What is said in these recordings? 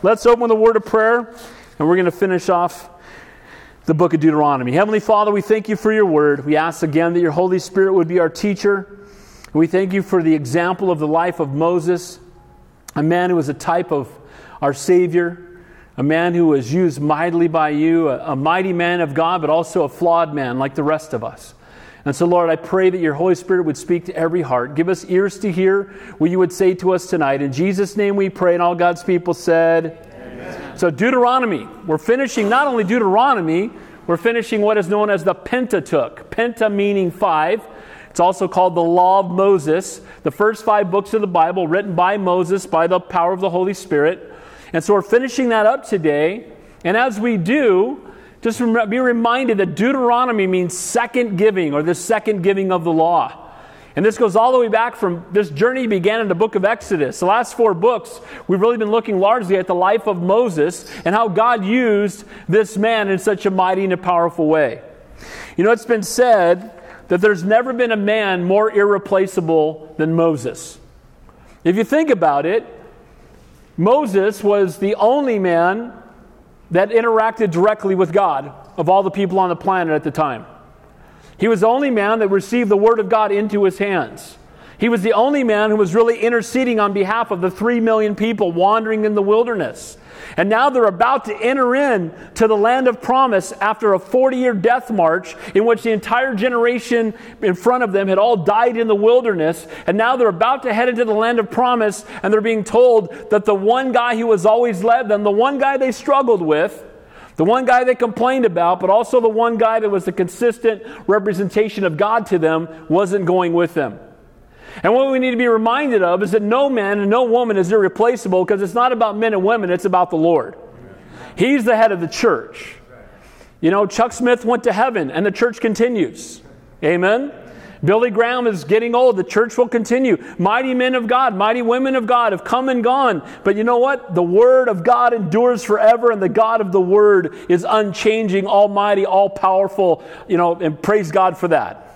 Let's open the word of prayer, and we're going to finish off the book of Deuteronomy. Heavenly Father, we thank you for your word. We ask again that your Holy Spirit would be our teacher. We thank you for the example of the life of Moses, a man who was a type of our Savior, a man who was used mightily by you, a, a mighty man of God, but also a flawed man like the rest of us. And so, Lord, I pray that your Holy Spirit would speak to every heart. Give us ears to hear what you would say to us tonight. In Jesus' name we pray, and all God's people said, Amen. So, Deuteronomy. We're finishing not only Deuteronomy, we're finishing what is known as the Pentateuch. Penta meaning five. It's also called the Law of Moses, the first five books of the Bible written by Moses by the power of the Holy Spirit. And so we're finishing that up today. And as we do, just be reminded that Deuteronomy means second giving or the second giving of the law. And this goes all the way back from this journey began in the book of Exodus. The last four books, we've really been looking largely at the life of Moses and how God used this man in such a mighty and a powerful way. You know, it's been said that there's never been a man more irreplaceable than Moses. If you think about it, Moses was the only man that interacted directly with God of all the people on the planet at the time. He was the only man that received the Word of God into his hands. He was the only man who was really interceding on behalf of the three million people wandering in the wilderness. And now they're about to enter in to the land of promise after a 40 year death march in which the entire generation in front of them had all died in the wilderness. And now they're about to head into the land of promise and they're being told that the one guy who has always led them, the one guy they struggled with, the one guy they complained about, but also the one guy that was the consistent representation of God to them, wasn't going with them. And what we need to be reminded of is that no man and no woman is irreplaceable because it's not about men and women, it's about the Lord. He's the head of the church. You know, Chuck Smith went to heaven and the church continues. Amen. Billy Graham is getting old. The church will continue. Mighty men of God, mighty women of God have come and gone. But you know what? The word of God endures forever, and the God of the word is unchanging, almighty, all powerful. You know, and praise God for that.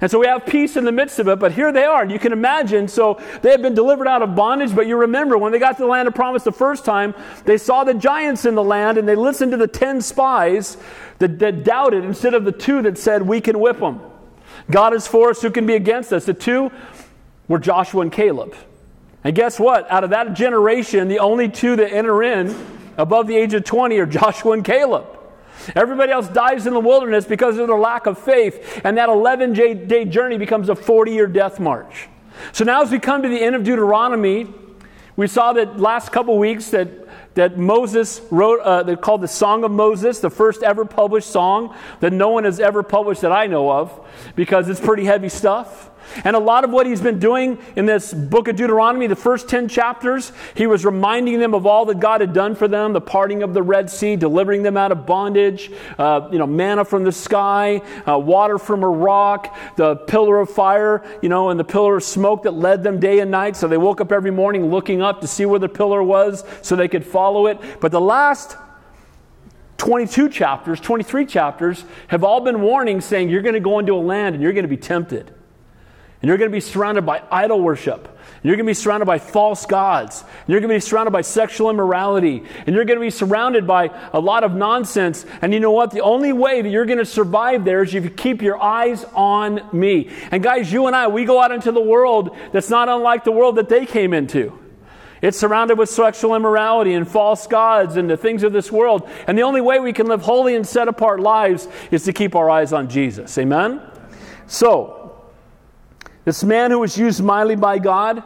And so we have peace in the midst of it, but here they are. You can imagine, so they have been delivered out of bondage, but you remember when they got to the land of promise the first time, they saw the giants in the land and they listened to the 10 spies that, that doubted instead of the two that said, We can whip them. God is for us, who can be against us? The two were Joshua and Caleb. And guess what? Out of that generation, the only two that enter in above the age of 20 are Joshua and Caleb. Everybody else dies in the wilderness because of their lack of faith, and that 11 day journey becomes a 40 year death march. So now, as we come to the end of Deuteronomy, we saw that last couple weeks that, that Moses wrote, uh, they called the Song of Moses, the first ever published song that no one has ever published that I know of, because it's pretty heavy stuff. And a lot of what he's been doing in this book of Deuteronomy, the first 10 chapters, he was reminding them of all that God had done for them the parting of the Red Sea, delivering them out of bondage, uh, you know, manna from the sky, uh, water from a rock, the pillar of fire, you know, and the pillar of smoke that led them day and night. So they woke up every morning looking up to see where the pillar was so they could follow it. But the last 22 chapters, 23 chapters, have all been warnings saying you're going to go into a land and you're going to be tempted. And you're going to be surrounded by idol worship. And you're going to be surrounded by false gods. And you're going to be surrounded by sexual immorality. And you're going to be surrounded by a lot of nonsense. And you know what? The only way that you're going to survive there is if you keep your eyes on me. And guys, you and I, we go out into the world that's not unlike the world that they came into. It's surrounded with sexual immorality and false gods and the things of this world. And the only way we can live holy and set apart lives is to keep our eyes on Jesus. Amen? So, this man who was used mightily by God,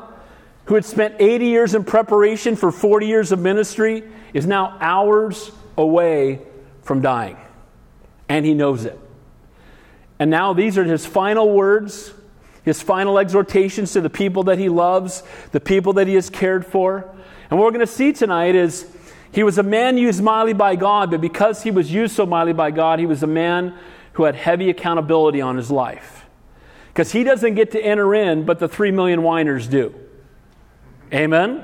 who had spent 80 years in preparation for 40 years of ministry, is now hours away from dying. And he knows it. And now these are his final words, his final exhortations to the people that he loves, the people that he has cared for. And what we're going to see tonight is he was a man used mightily by God, but because he was used so mightily by God, he was a man who had heavy accountability on his life. Because he doesn't get to enter in, but the three million whiners do. Amen?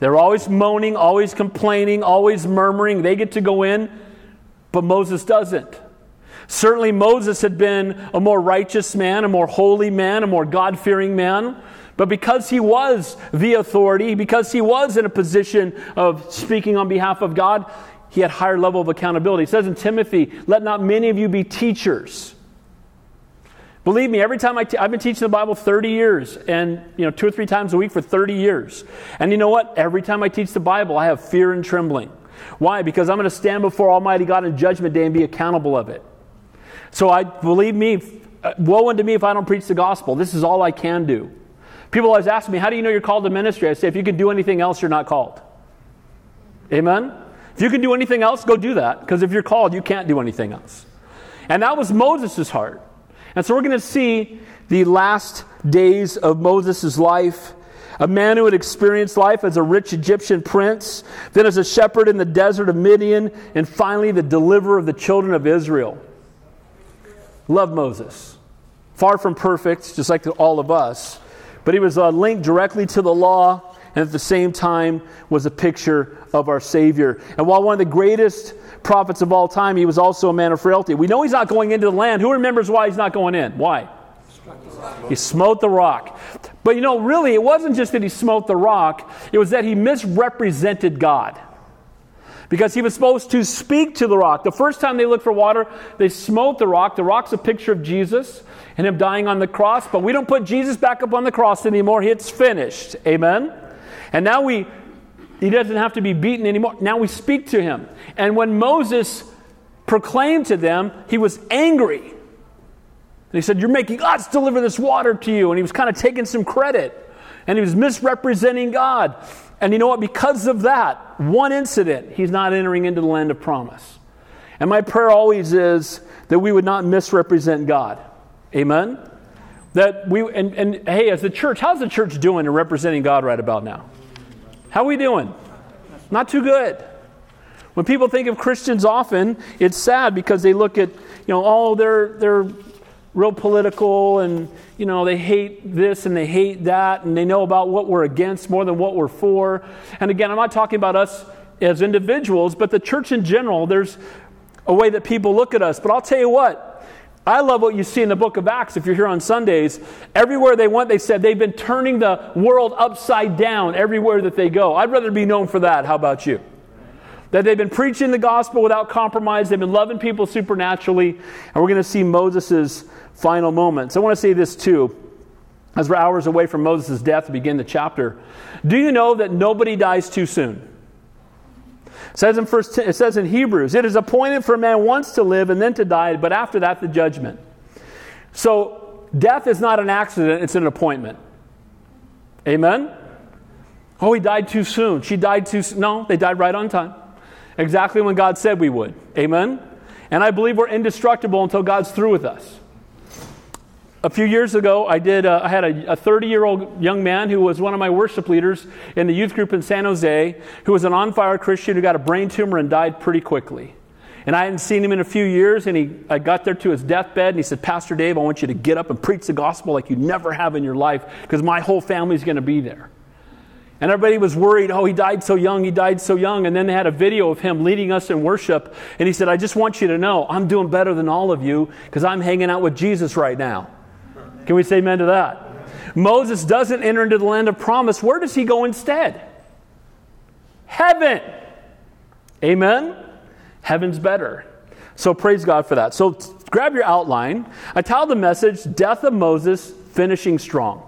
They're always moaning, always complaining, always murmuring. They get to go in, but Moses doesn't. Certainly, Moses had been a more righteous man, a more holy man, a more God fearing man. But because he was the authority, because he was in a position of speaking on behalf of God, he had higher level of accountability. It says in Timothy, let not many of you be teachers. Believe me, every time I've been teaching the Bible 30 years and, you know, two or three times a week for 30 years. And you know what? Every time I teach the Bible, I have fear and trembling. Why? Because I'm going to stand before Almighty God in judgment day and be accountable of it. So I believe me, uh, woe unto me if I don't preach the gospel. This is all I can do. People always ask me, How do you know you're called to ministry? I say, If you can do anything else, you're not called. Amen? If you can do anything else, go do that. Because if you're called, you can't do anything else. And that was Moses' heart. And so we're going to see the last days of Moses' life. A man who had experienced life as a rich Egyptian prince, then as a shepherd in the desert of Midian, and finally the deliverer of the children of Israel. Love Moses. Far from perfect, just like all of us, but he was uh, linked directly to the law and at the same time was a picture of our Savior. And while one of the greatest prophets of all time, he was also a man of frailty. We know he's not going into the land. Who remembers why he's not going in? Why? He smote the rock. But you know, really, it wasn't just that he smote the rock, it was that he misrepresented God. Because he was supposed to speak to the rock. The first time they looked for water, they smote the rock. The rock's a picture of Jesus and him dying on the cross, but we don't put Jesus back up on the cross anymore. It's finished. Amen? And now we, he doesn't have to be beaten anymore. Now we speak to him. And when Moses proclaimed to them, he was angry. And he said, You're making us deliver this water to you. And he was kind of taking some credit. And he was misrepresenting God. And you know what? Because of that one incident, he's not entering into the land of promise. And my prayer always is that we would not misrepresent God. Amen? That we, and, and hey, as the church, how's the church doing in representing God right about now? How are we doing? Not too good. When people think of Christians often, it's sad because they look at, you know, oh, they're, they're real political and, you know, they hate this and they hate that and they know about what we're against more than what we're for. And again, I'm not talking about us as individuals, but the church in general, there's a way that people look at us. But I'll tell you what, I love what you see in the book of Acts. If you're here on Sundays, everywhere they went, they said they've been turning the world upside down everywhere that they go. I'd rather be known for that. How about you? That they've been preaching the gospel without compromise, they've been loving people supernaturally, and we're going to see Moses' final moments. I want to say this too, as we're hours away from Moses' death to begin the chapter. Do you know that nobody dies too soon? It says in first it says in Hebrews, it is appointed for man once to live and then to die, but after that the judgment. So death is not an accident, it's an appointment. Amen? Oh, he died too soon. She died too. No, they died right on time. Exactly when God said we would. Amen? And I believe we're indestructible until God's through with us a few years ago, I did. Uh, I had a 30 year old young man who was one of my worship leaders in the youth group in San Jose, who was an on fire Christian who got a brain tumor and died pretty quickly. And I hadn't seen him in a few years, and he, I got there to his deathbed, and he said, Pastor Dave, I want you to get up and preach the gospel like you never have in your life, because my whole family's going to be there. And everybody was worried, oh, he died so young, he died so young. And then they had a video of him leading us in worship. And he said, I just want you to know, I'm doing better than all of you because I'm hanging out with Jesus right now. Can we say amen to that? Moses doesn't enter into the land of promise. Where does he go instead? Heaven. Amen? Heaven's better. So praise God for that. So grab your outline. I titled the message Death of Moses, Finishing Strong.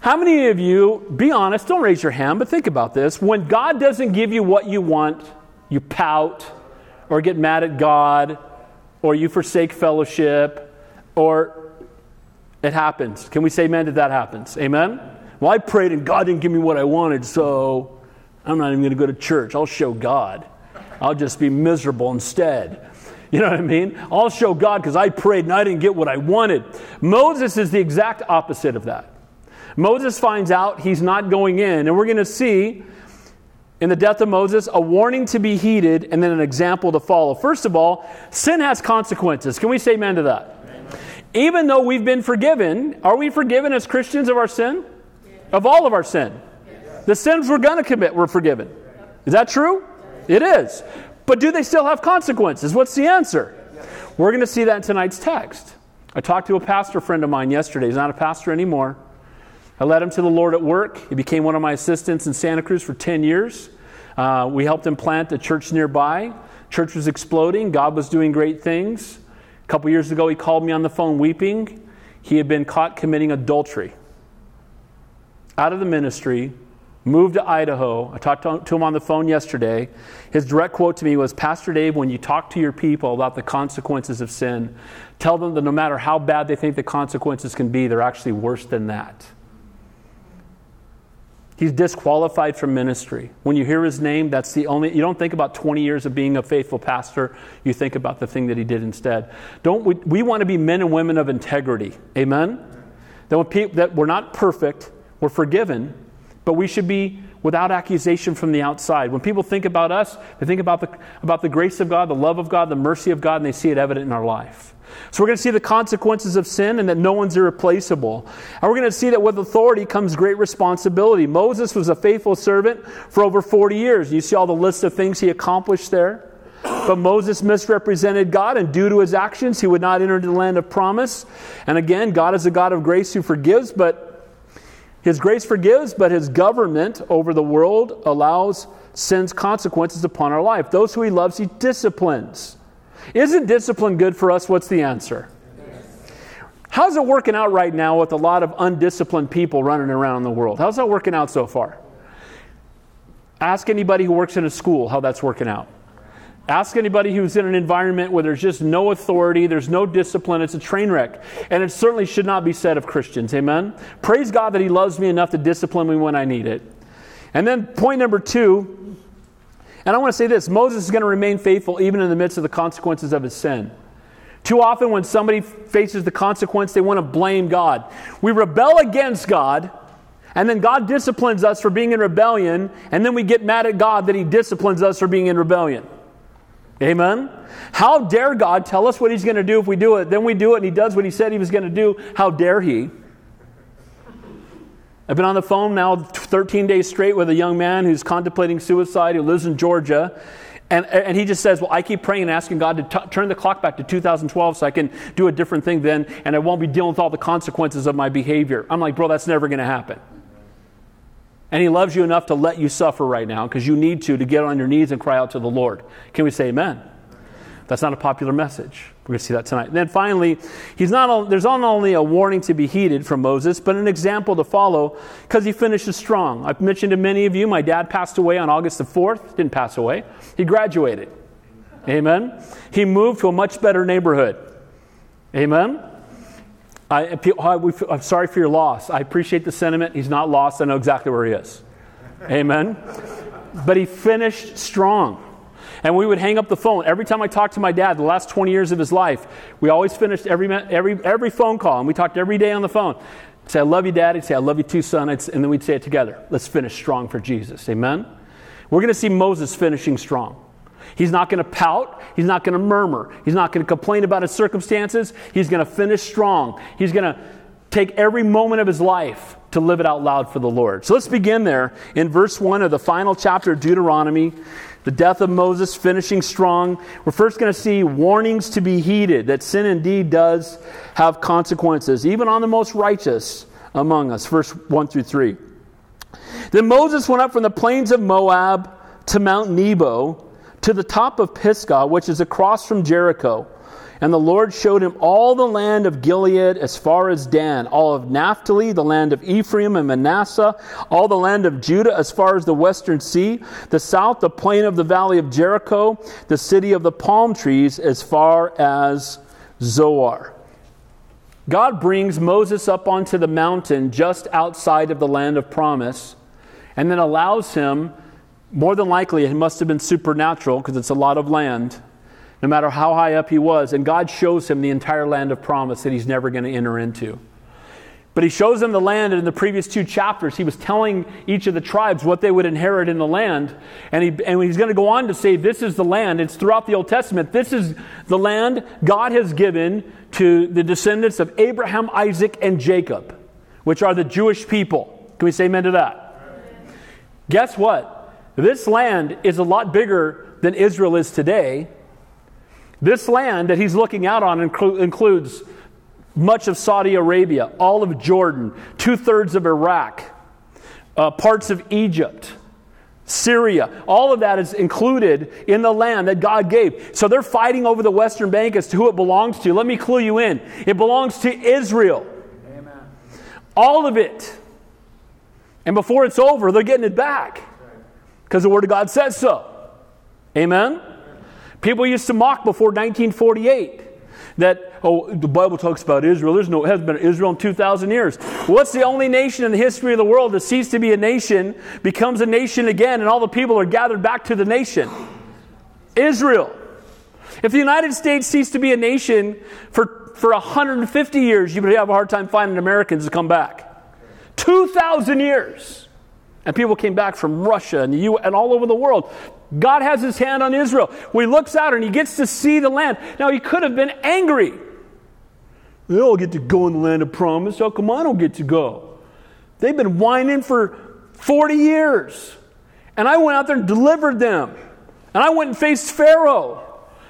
How many of you, be honest, don't raise your hand, but think about this. When God doesn't give you what you want, you pout or get mad at God or you forsake fellowship or it happens. Can we say amen that that happens? Amen? Well, I prayed and God didn't give me what I wanted, so I'm not even going to go to church. I'll show God. I'll just be miserable instead. You know what I mean? I'll show God because I prayed and I didn't get what I wanted. Moses is the exact opposite of that. Moses finds out he's not going in, and we're going to see in the death of Moses a warning to be heeded and then an example to follow. First of all, sin has consequences. Can we say amen to that? Even though we've been forgiven, are we forgiven as Christians of our sin? Of all of our sin. The sins we're going to commit, we're forgiven. Is that true? It is. But do they still have consequences? What's the answer? We're going to see that in tonight's text. I talked to a pastor friend of mine yesterday. He's not a pastor anymore. I led him to the Lord at work. He became one of my assistants in Santa Cruz for 10 years. Uh, we helped him plant a church nearby. Church was exploding. God was doing great things. A couple years ago, he called me on the phone weeping. He had been caught committing adultery. Out of the ministry, moved to Idaho. I talked to him on the phone yesterday. His direct quote to me was Pastor Dave, when you talk to your people about the consequences of sin, tell them that no matter how bad they think the consequences can be, they're actually worse than that. He's disqualified from ministry. When you hear his name, that's the only, you don't think about 20 years of being a faithful pastor. You think about the thing that he did instead. Don't we, we want to be men and women of integrity. Amen? That, that we're not perfect, we're forgiven, but we should be without accusation from the outside. When people think about us, they think about the, about the grace of God, the love of God, the mercy of God, and they see it evident in our life. So we're going to see the consequences of sin and that no one's irreplaceable. And we're going to see that with authority comes great responsibility. Moses was a faithful servant for over 40 years. You see all the list of things he accomplished there. But Moses misrepresented God, and due to his actions, he would not enter the land of promise. And again, God is a God of grace who forgives, but his grace forgives, but his government over the world allows sin's consequences upon our life. Those who he loves, he disciplines. Isn't discipline good for us? What's the answer? How's it working out right now with a lot of undisciplined people running around the world? How's that working out so far? Ask anybody who works in a school how that's working out. Ask anybody who's in an environment where there's just no authority, there's no discipline, it's a train wreck. And it certainly should not be said of Christians. Amen? Praise God that He loves me enough to discipline me when I need it. And then point number two and I want to say this Moses is going to remain faithful even in the midst of the consequences of his sin. Too often, when somebody faces the consequence, they want to blame God. We rebel against God, and then God disciplines us for being in rebellion, and then we get mad at God that He disciplines us for being in rebellion. Amen? How dare God tell us what He's going to do if we do it? Then we do it, and He does what He said He was going to do. How dare He? I've been on the phone now 13 days straight with a young man who's contemplating suicide who lives in Georgia. And, and he just says, Well, I keep praying and asking God to t- turn the clock back to 2012 so I can do a different thing then, and I won't be dealing with all the consequences of my behavior. I'm like, Bro, that's never going to happen. And he loves you enough to let you suffer right now because you need to to get on your knees and cry out to the Lord. Can we say amen? That's not a popular message. We're going to see that tonight. And then finally, he's not, there's not only a warning to be heeded from Moses, but an example to follow because he finishes strong. I've mentioned to many of you, my dad passed away on August the 4th. Didn't pass away, he graduated. Amen. He moved to a much better neighborhood. Amen. I, am sorry for your loss. I appreciate the sentiment. He's not lost. I know exactly where he is. Amen. But he finished strong. And we would hang up the phone. Every time I talked to my dad, the last 20 years of his life, we always finished every, every, every phone call, and we talked every day on the phone. I'd say, I love you, Dad. He'd say, I love you too, son. and then we'd say it together. Let's finish strong for Jesus. Amen? We're going to see Moses finishing strong. He's not going to pout. He's not going to murmur. He's not going to complain about his circumstances. He's going to finish strong. He's going to take every moment of his life to live it out loud for the Lord. So let's begin there in verse 1 of the final chapter of Deuteronomy the death of Moses finishing strong. We're first going to see warnings to be heeded that sin indeed does have consequences, even on the most righteous among us. Verse 1 through 3. Then Moses went up from the plains of Moab to Mount Nebo to the top of Pisgah, which is across from Jericho. And the Lord showed him all the land of Gilead as far as Dan, all of Naphtali, the land of Ephraim and Manasseh, all the land of Judah as far as the western sea, the south, the plain of the valley of Jericho, the city of the palm trees as far as Zoar. God brings Moses up onto the mountain just outside of the land of promise and then allows him, more than likely, it must have been supernatural because it's a lot of land no matter how high up he was. And God shows him the entire land of promise that he's never going to enter into. But he shows them the land, and in the previous two chapters, he was telling each of the tribes what they would inherit in the land. And, he, and he's going to go on to say, This is the land. It's throughout the Old Testament. This is the land God has given to the descendants of Abraham, Isaac, and Jacob, which are the Jewish people. Can we say amen to that? Amen. Guess what? This land is a lot bigger than Israel is today. This land that he's looking out on includes much of Saudi Arabia, all of Jordan, two thirds of Iraq, uh, parts of Egypt. Syria, all of that is included in the land that God gave. So they're fighting over the Western Bank as to who it belongs to. Let me clue you in it belongs to Israel. Amen. All of it. And before it's over, they're getting it back because the Word of God says so. Amen? People used to mock before 1948 that, oh, the Bible talks about Israel. There's no, hasn't been Israel in 2,000 years. What's the only nation in the history of the world that ceased to be a nation, becomes a nation again, and all the people are gathered back to the nation? Israel. If the United States ceased to be a nation for, for 150 years, you would have a hard time finding Americans to come back. 2,000 years. And people came back from Russia and, the U- and all over the world. God has his hand on Israel. When he looks out and he gets to see the land. Now, he could have been angry. They all get to go in the land of promise. How come I don't get to go? They've been whining for 40 years. And I went out there and delivered them. And I went and faced Pharaoh.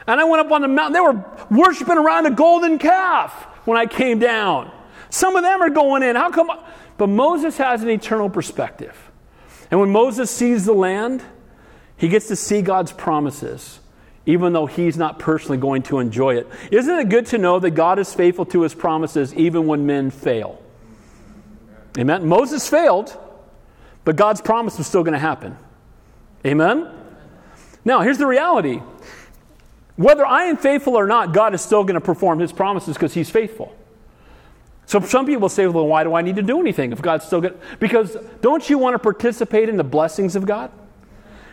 And I went up on the mountain. They were worshiping around a golden calf when I came down. Some of them are going in. How come? But Moses has an eternal perspective. And when Moses sees the land, he gets to see God's promises, even though he's not personally going to enjoy it. Isn't it good to know that God is faithful to his promises even when men fail? Amen. Moses failed, but God's promise was still going to happen. Amen. Now, here's the reality. Whether I am faithful or not, God is still going to perform his promises because he's faithful. So some people say, well, why do I need to do anything if God's still good? Because don't you want to participate in the blessings of God?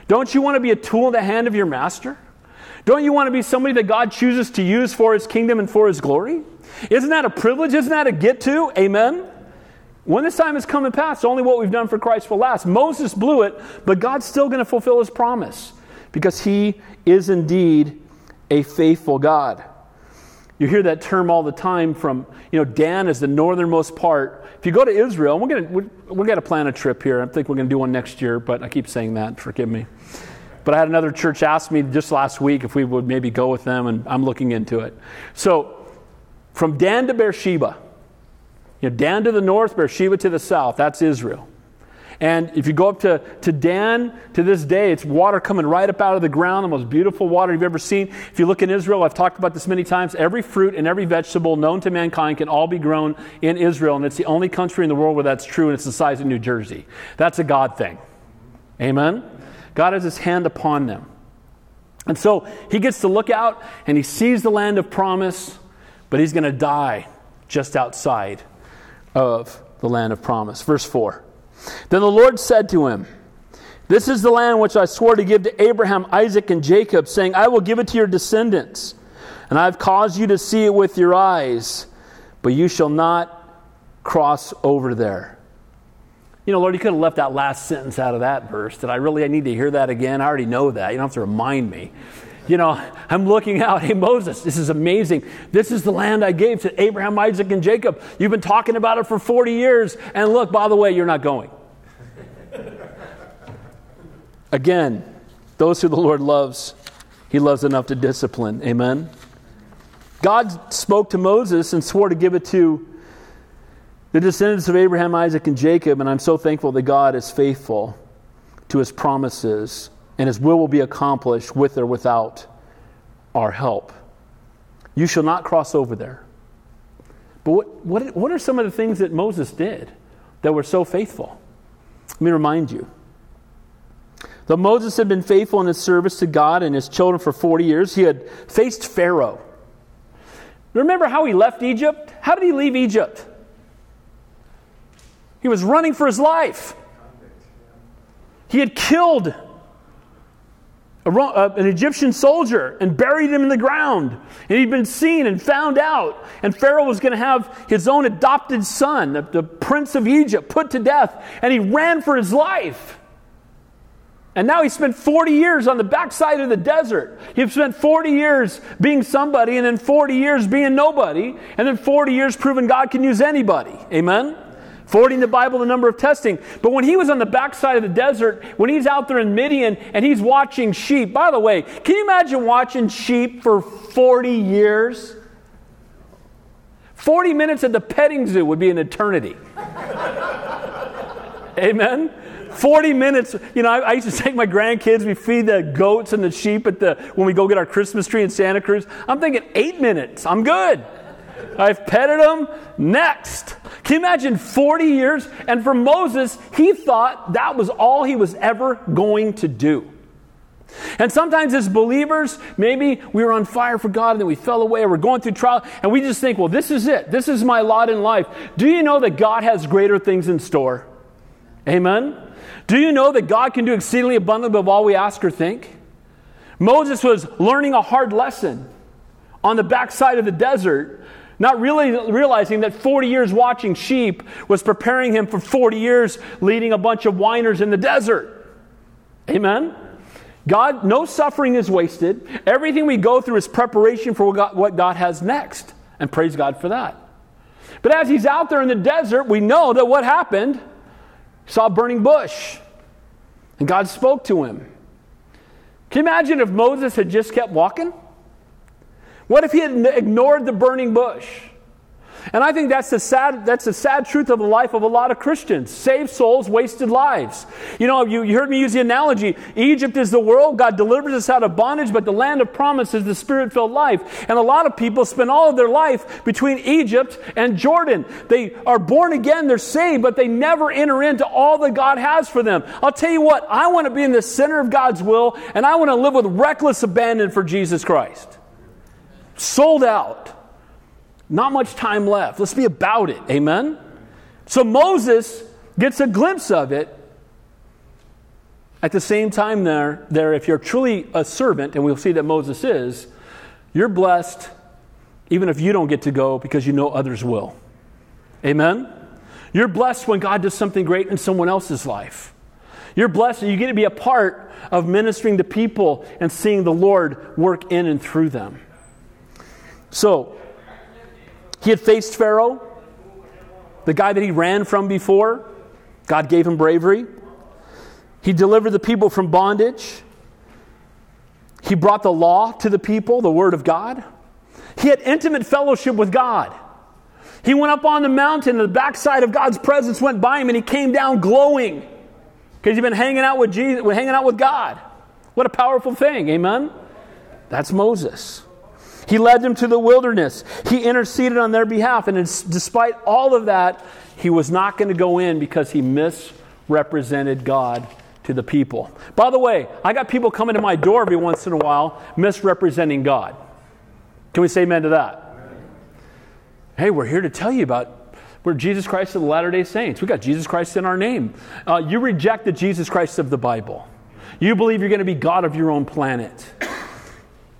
Don't you want to be a tool in the hand of your master? Don't you want to be somebody that God chooses to use for his kingdom and for his glory? Isn't that a privilege? Isn't that a get to? Amen? When this time has come and passed, only what we've done for Christ will last. Moses blew it, but God's still going to fulfill his promise because he is indeed a faithful God. You hear that term all the time from, you know, Dan is the northernmost part. If you go to Israel, we're going we're going to plan a trip here. I think we're going to do one next year, but I keep saying that. Forgive me. But I had another church ask me just last week if we would maybe go with them, and I'm looking into it. So, from Dan to Beersheba, you know, Dan to the north, Beersheba to the south, that's Israel. And if you go up to, to Dan to this day, it's water coming right up out of the ground, the most beautiful water you've ever seen. If you look in Israel, I've talked about this many times, every fruit and every vegetable known to mankind can all be grown in Israel. And it's the only country in the world where that's true, and it's the size of New Jersey. That's a God thing. Amen? God has his hand upon them. And so he gets to look out and he sees the land of promise, but he's going to die just outside of the land of promise. Verse 4. Then the Lord said to him, This is the land which I swore to give to Abraham, Isaac, and Jacob, saying, I will give it to your descendants. And I have caused you to see it with your eyes, but you shall not cross over there. You know, Lord, you could have left that last sentence out of that verse. Did I really I need to hear that again? I already know that. You don't have to remind me you know, I'm looking out. Hey, Moses, this is amazing. This is the land I gave to Abraham, Isaac, and Jacob. You've been talking about it for 40 years. And look, by the way, you're not going. Again, those who the Lord loves, he loves enough to discipline. Amen. God spoke to Moses and swore to give it to the descendants of Abraham, Isaac, and Jacob. And I'm so thankful that God is faithful to his promises and his will will be accomplished with or without our help. You shall not cross over there. But what, what, what are some of the things that Moses did that were so faithful? Let me remind you. Though Moses had been faithful in his service to God and his children for 40 years, he had faced Pharaoh. Remember how he left Egypt? How did he leave Egypt? He was running for his life. He had killed Uh, an Egyptian soldier and buried him in the ground. And he'd been seen and found out. And Pharaoh was going to have his own adopted son, the, the prince of Egypt, put to death. And he ran for his life. And now he spent 40 years on the backside of the desert. He spent 40 years being somebody, and then 40 years being nobody, and then 40 years proving God can use anybody. Amen? 40 in the Bible, the number of testing. But when he was on the backside of the desert, when he's out there in Midian and he's watching sheep, by the way, can you imagine watching sheep for 40 years? 40 minutes at the petting zoo would be an eternity. Amen? 40 minutes. You know, I, I, used to take my grandkids, we feed the goats and the sheep at the when we go get our Christmas tree in Santa Cruz. I'm thinking eight minutes. I'm good. I've petted them. Next. Can you imagine 40 years? And for Moses, he thought that was all he was ever going to do. And sometimes as believers, maybe we were on fire for God and then we fell away or we're going through trial and we just think, well, this is it. This is my lot in life. Do you know that God has greater things in store? Amen? Do you know that God can do exceedingly abundantly above all we ask or think? Moses was learning a hard lesson on the backside of the desert, not really realizing that 40 years watching sheep was preparing him for 40 years leading a bunch of whiners in the desert. Amen? God, no suffering is wasted. Everything we go through is preparation for what God has next. And praise God for that. But as he's out there in the desert, we know that what happened? saw a burning bush. And God spoke to him. Can you imagine if Moses had just kept walking? What if he had ignored the burning bush? And I think that's the sad, that's the sad truth of the life of a lot of Christians. Saved souls, wasted lives. You know, you, you heard me use the analogy Egypt is the world, God delivers us out of bondage, but the land of promise is the spirit filled life. And a lot of people spend all of their life between Egypt and Jordan. They are born again, they're saved, but they never enter into all that God has for them. I'll tell you what, I want to be in the center of God's will, and I want to live with reckless abandon for Jesus Christ. Sold out. Not much time left. Let's be about it. Amen? So Moses gets a glimpse of it. At the same time, there, there, if you're truly a servant, and we'll see that Moses is, you're blessed even if you don't get to go because you know others will. Amen? You're blessed when God does something great in someone else's life. You're blessed and you get to be a part of ministering to people and seeing the Lord work in and through them. So, he had faced Pharaoh, the guy that he ran from before. God gave him bravery. He delivered the people from bondage. He brought the law to the people, the Word of God. He had intimate fellowship with God. He went up on the mountain, and the backside of God's presence went by him, and he came down glowing because he'd been hanging out with Jesus, hanging out with God. What a powerful thing, amen? That's Moses. He led them to the wilderness. He interceded on their behalf. And despite all of that, he was not going to go in because he misrepresented God to the people. By the way, I got people coming to my door every once in a while misrepresenting God. Can we say amen to that? Hey, we're here to tell you about we're Jesus Christ of the Latter day Saints. We got Jesus Christ in our name. Uh, you reject the Jesus Christ of the Bible. You believe you're going to be God of your own planet.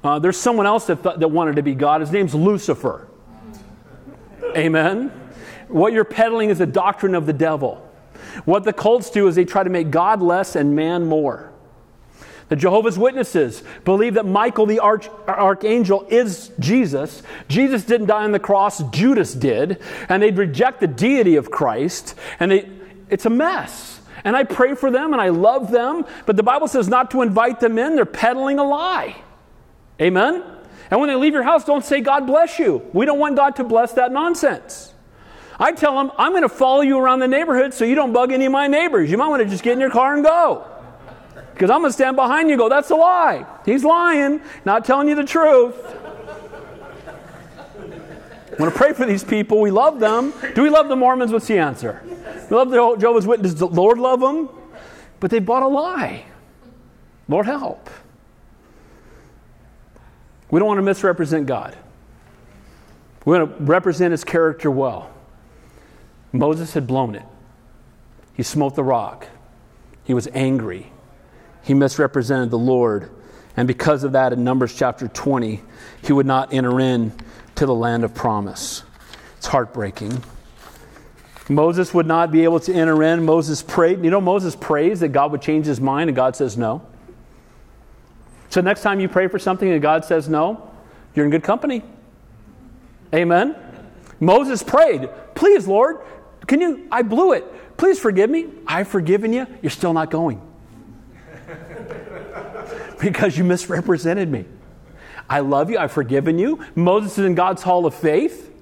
Uh, there's someone else that, th- that wanted to be God. His name's Lucifer. Amen. What you're peddling is a doctrine of the devil. What the cults do is they try to make God less and man more. The Jehovah's Witnesses believe that Michael the arch- archangel is Jesus. Jesus didn't die on the cross, Judas did. And they reject the deity of Christ. And they, it's a mess. And I pray for them and I love them. But the Bible says not to invite them in, they're peddling a lie. Amen? And when they leave your house, don't say, God bless you. We don't want God to bless that nonsense. I tell them, I'm going to follow you around the neighborhood so you don't bug any of my neighbors. You might want to just get in your car and go. Because I'm going to stand behind you go, that's a lie. He's lying, not telling you the truth. I want to pray for these people. We love them. Do we love the Mormons? What's the answer? We love the Jehovah's Witnesses. Does the Lord love them? But they bought a lie. Lord help. We don't want to misrepresent God. We want to represent his character well. Moses had blown it. He smote the rock. He was angry. He misrepresented the Lord. And because of that, in Numbers chapter 20, he would not enter in to the land of promise. It's heartbreaking. Moses would not be able to enter in. Moses prayed. You know, Moses prays that God would change his mind, and God says no. So next time you pray for something and God says no, you're in good company. Amen. Moses prayed, Please, Lord, can you? I blew it. Please forgive me. I've forgiven you. You're still not going. because you misrepresented me. I love you. I've forgiven you. Moses is in God's hall of faith.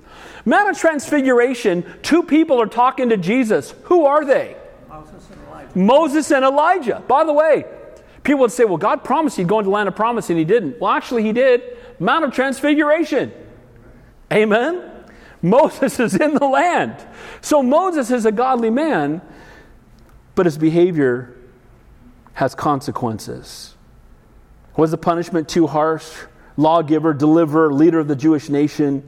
Mount of Transfiguration, two people are talking to Jesus. Who are they? Moses and Elijah. Moses and Elijah. By the way, people would say, well, God promised he'd go into the land of promise, and he didn't. Well, actually, he did. Mount of Transfiguration. Amen? Moses is in the land. So Moses is a godly man, but his behavior has consequences. Was the punishment too harsh? Lawgiver, deliverer, leader of the Jewish nation.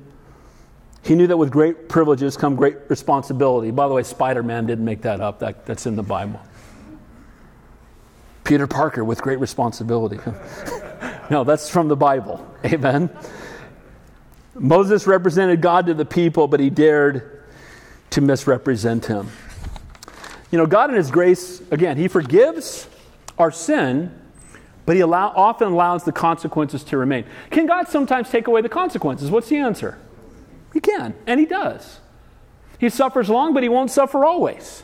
He knew that with great privileges come great responsibility. By the way, Spider Man didn't make that up, that, that's in the Bible. Peter Parker with great responsibility. no, that's from the Bible. Amen. Moses represented God to the people, but he dared to misrepresent him. You know, God in his grace, again, he forgives our sin, but he allow, often allows the consequences to remain. Can God sometimes take away the consequences? What's the answer? He can, and he does. He suffers long, but he won't suffer always.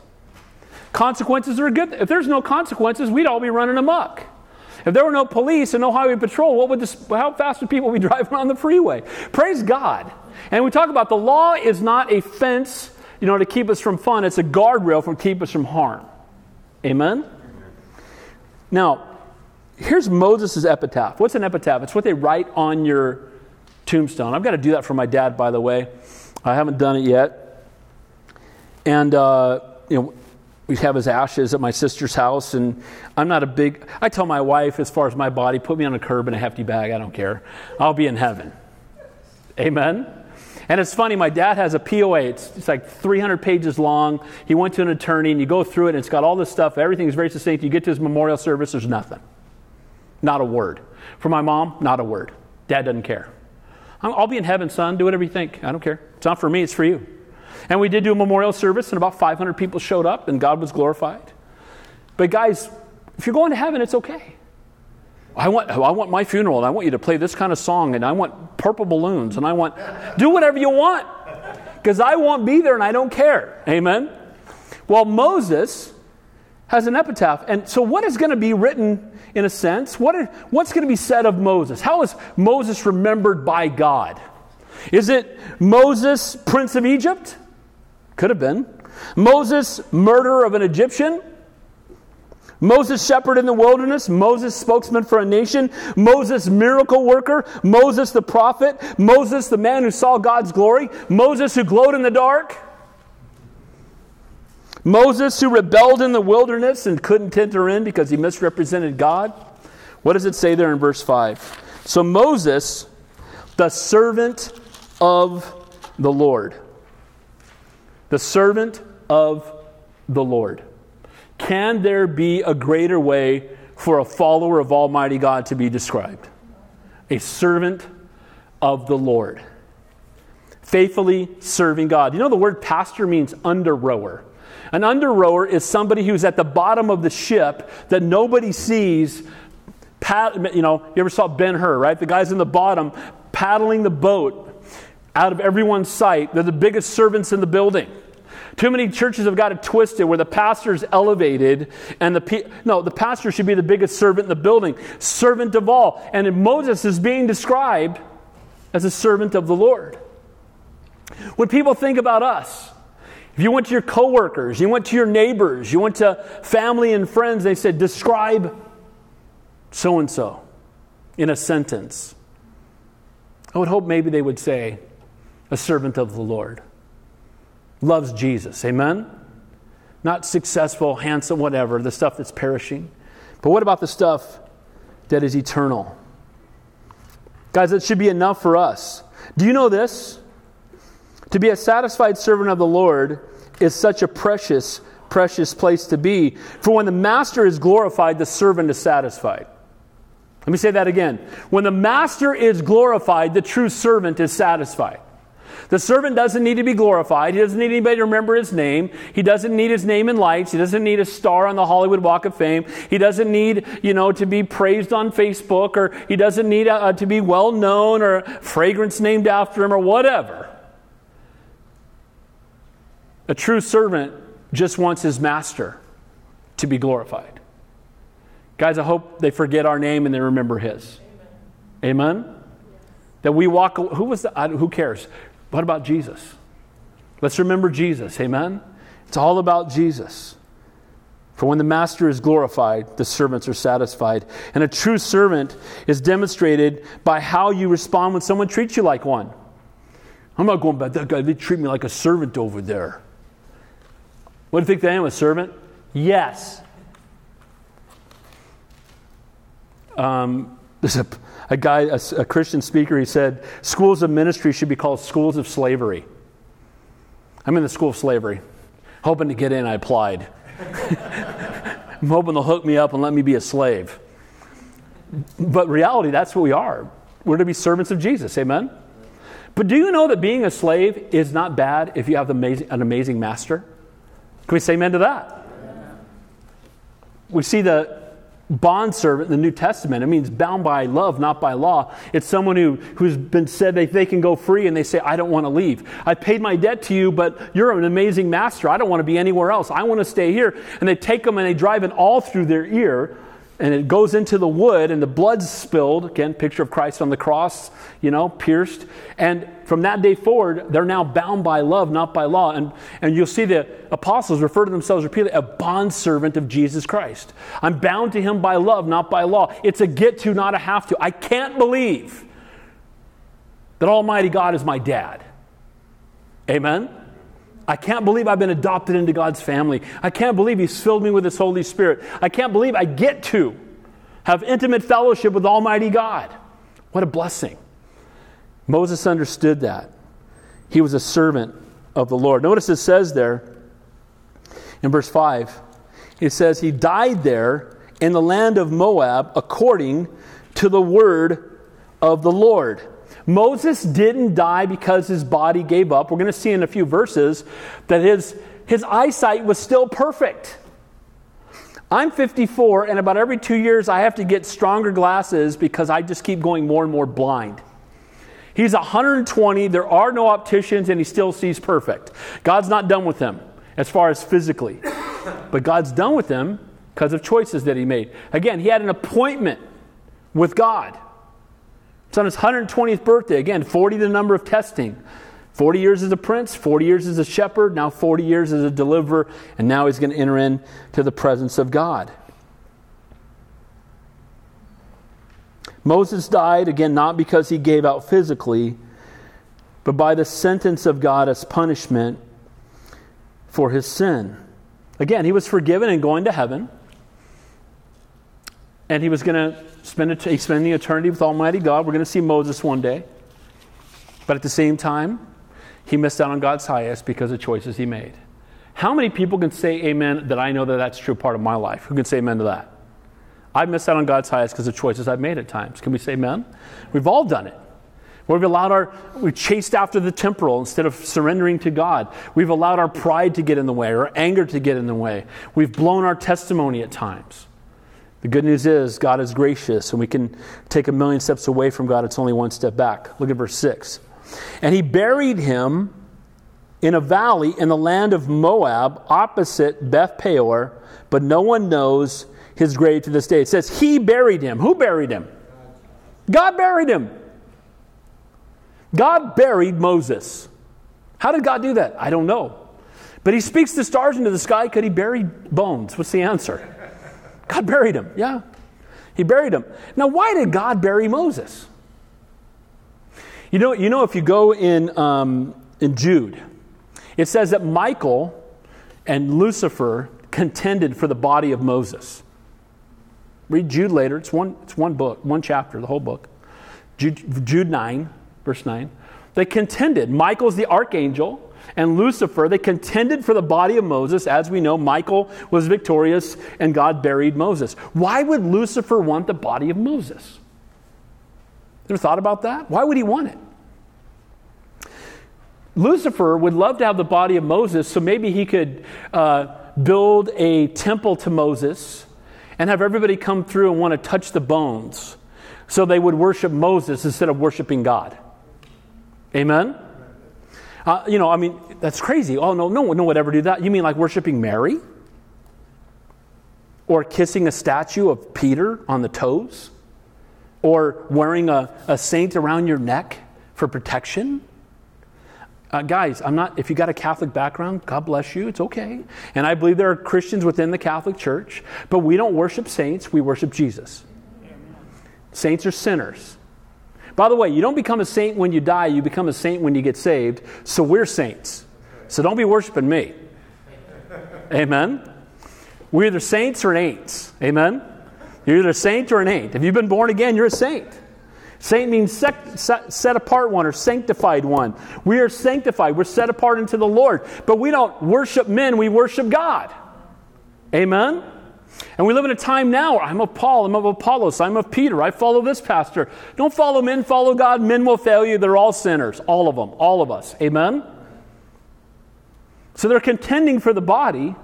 Consequences are good. If there's no consequences, we'd all be running amok. If there were no police and no highway patrol, what would this, how fast would people be driving on the freeway? Praise God. And we talk about the law is not a fence, you know, to keep us from fun. It's a guardrail to keep us from harm. Amen? Now, here's Moses' epitaph. What's an epitaph? It's what they write on your tombstone. I've got to do that for my dad, by the way. I haven't done it yet. And, uh, you know, we have his ashes at my sister's house, and I'm not a big. I tell my wife, as far as my body, put me on a curb in a hefty bag. I don't care. I'll be in heaven. Amen. And it's funny, my dad has a POA. It's, it's like 300 pages long. He went to an attorney, and you go through it, and it's got all this stuff. Everything is very succinct. You get to his memorial service, there's nothing. Not a word. For my mom, not a word. Dad doesn't care. I'll be in heaven, son. Do whatever you think. I don't care. It's not for me, it's for you. And we did do a memorial service, and about 500 people showed up, and God was glorified. But, guys, if you're going to heaven, it's okay. I want, I want my funeral, and I want you to play this kind of song, and I want purple balloons, and I want, do whatever you want, because I won't be there and I don't care. Amen? Well, Moses has an epitaph. And so, what is going to be written in a sense? What is, what's going to be said of Moses? How is Moses remembered by God? Is it Moses, prince of Egypt? Could have been. Moses, murderer of an Egyptian? Moses, shepherd in the wilderness, Moses, spokesman for a nation, Moses, miracle worker, Moses, the prophet, Moses, the man who saw God's glory, Moses, who glowed in the dark, Moses, who rebelled in the wilderness and couldn't enter in because he misrepresented God. What does it say there in verse 5? So, Moses, the servant of the Lord. The servant of the Lord. Can there be a greater way for a follower of Almighty God to be described? A servant of the Lord. Faithfully serving God. You know, the word pastor means under rower. An under rower is somebody who's at the bottom of the ship that nobody sees. Pad, you know, you ever saw Ben Hur, right? The guy's in the bottom paddling the boat out of everyone's sight. They're the biggest servants in the building. Too many churches have got it twisted where the pastor's elevated and the pe- no, the pastor should be the biggest servant in the building, servant of all. And Moses is being described as a servant of the Lord. When people think about us, if you went to your coworkers, you went to your neighbors, you went to family and friends, they said, describe so and so in a sentence. I would hope maybe they would say, a servant of the Lord loves Jesus. Amen? Not successful, handsome, whatever, the stuff that's perishing. But what about the stuff that is eternal? Guys, that should be enough for us. Do you know this? To be a satisfied servant of the Lord is such a precious, precious place to be. For when the master is glorified, the servant is satisfied. Let me say that again. When the master is glorified, the true servant is satisfied. The servant doesn't need to be glorified. He doesn't need anybody to remember his name. He doesn't need his name in lights. He doesn't need a star on the Hollywood Walk of Fame. He doesn't need, you know, to be praised on Facebook or he doesn't need uh, to be well known or fragrance named after him or whatever. A true servant just wants his master to be glorified. Guys, I hope they forget our name and they remember his. Amen? Amen? That we walk, who was the, who cares? What about Jesus? Let's remember Jesus. Amen? It's all about Jesus. For when the master is glorified, the servants are satisfied. And a true servant is demonstrated by how you respond when someone treats you like one. I'm not going back that guy, they treat me like a servant over there. What do you think I am, a servant? Yes. Um, there's a, a guy, a, a Christian speaker, he said, schools of ministry should be called schools of slavery. I'm in the school of slavery. Hoping to get in, I applied. I'm hoping they'll hook me up and let me be a slave. But reality, that's what we are. We're to be servants of Jesus. Amen? But do you know that being a slave is not bad if you have an amazing master? Can we say amen to that? We see the bond servant in the New Testament. It means bound by love, not by law. It's someone who, who's been said they, they can go free and they say, I don't want to leave. I paid my debt to you, but you're an amazing master. I don't want to be anywhere else. I want to stay here. And they take them and they drive it all through their ear and it goes into the wood and the blood's spilled again picture of christ on the cross you know pierced and from that day forward they're now bound by love not by law and, and you'll see the apostles refer to themselves repeatedly a bondservant of jesus christ i'm bound to him by love not by law it's a get to not a have to i can't believe that almighty god is my dad amen I can't believe I've been adopted into God's family. I can't believe He's filled me with His Holy Spirit. I can't believe I get to have intimate fellowship with Almighty God. What a blessing. Moses understood that. He was a servant of the Lord. Notice it says there in verse 5 it says, He died there in the land of Moab according to the word of the Lord. Moses didn't die because his body gave up. We're going to see in a few verses that his, his eyesight was still perfect. I'm 54, and about every two years, I have to get stronger glasses because I just keep going more and more blind. He's 120, there are no opticians, and he still sees perfect. God's not done with him as far as physically, but God's done with him because of choices that he made. Again, he had an appointment with God. It's on his 120th birthday. Again, 40 the number of testing. 40 years as a prince, 40 years as a shepherd, now 40 years as a deliverer, and now he's going to enter into the presence of God. Moses died, again, not because he gave out physically, but by the sentence of God as punishment for his sin. Again, he was forgiven and going to heaven and he was going to spend, spend the eternity with Almighty God. We're going to see Moses one day. But at the same time, he missed out on God's highest because of choices he made. How many people can say amen that I know that that's true part of my life? Who can say amen to that? I've missed out on God's highest because of choices I've made at times. Can we say amen? We've all done it. We've allowed our, we chased after the temporal instead of surrendering to God. We've allowed our pride to get in the way, or anger to get in the way. We've blown our testimony at times. The good news is God is gracious, and we can take a million steps away from God. It's only one step back. Look at verse 6. And he buried him in a valley in the land of Moab, opposite Beth Peor, but no one knows his grave to this day. It says he buried him. Who buried him? God buried him. God buried Moses. How did God do that? I don't know. But he speaks the stars into the sky. Could he bury bones? What's the answer? God buried him. Yeah. He buried him. Now, why did God bury Moses? You know, you know if you go in, um, in Jude, it says that Michael and Lucifer contended for the body of Moses. Read Jude later. It's one, it's one book, one chapter, the whole book. Jude, Jude 9, verse 9. They contended. Michael's the archangel and Lucifer, they contended for the body of Moses. As we know, Michael was victorious and God buried Moses. Why would Lucifer want the body of Moses? Ever thought about that? Why would he want it? Lucifer would love to have the body of Moses so maybe he could uh, build a temple to Moses and have everybody come through and want to touch the bones so they would worship Moses instead of worshiping God. Amen? Uh, you know, I mean, that's crazy. Oh, no, no one would ever do that. You mean like worshiping Mary? Or kissing a statue of Peter on the toes? Or wearing a, a saint around your neck for protection? Uh, guys, I'm not, if you got a Catholic background, God bless you, it's okay. And I believe there are Christians within the Catholic Church, but we don't worship saints, we worship Jesus. Saints are sinners. By the way, you don't become a saint when you die, you become a saint when you get saved. So we're saints. So don't be worshiping me. Amen. We're either saints or ain'ts. Amen. You're either a saint or an ain't. If you've been born again, you're a saint. Saint means set apart one or sanctified one. We are sanctified. We're set apart into the Lord. But we don't worship men, we worship God. Amen? And we live in a time now where I'm of Paul, I'm of Apollos, I'm of Peter, I follow this pastor. Don't follow men, follow God. Men will fail you. They're all sinners, all of them, all of us. Amen? So they're contending for the body.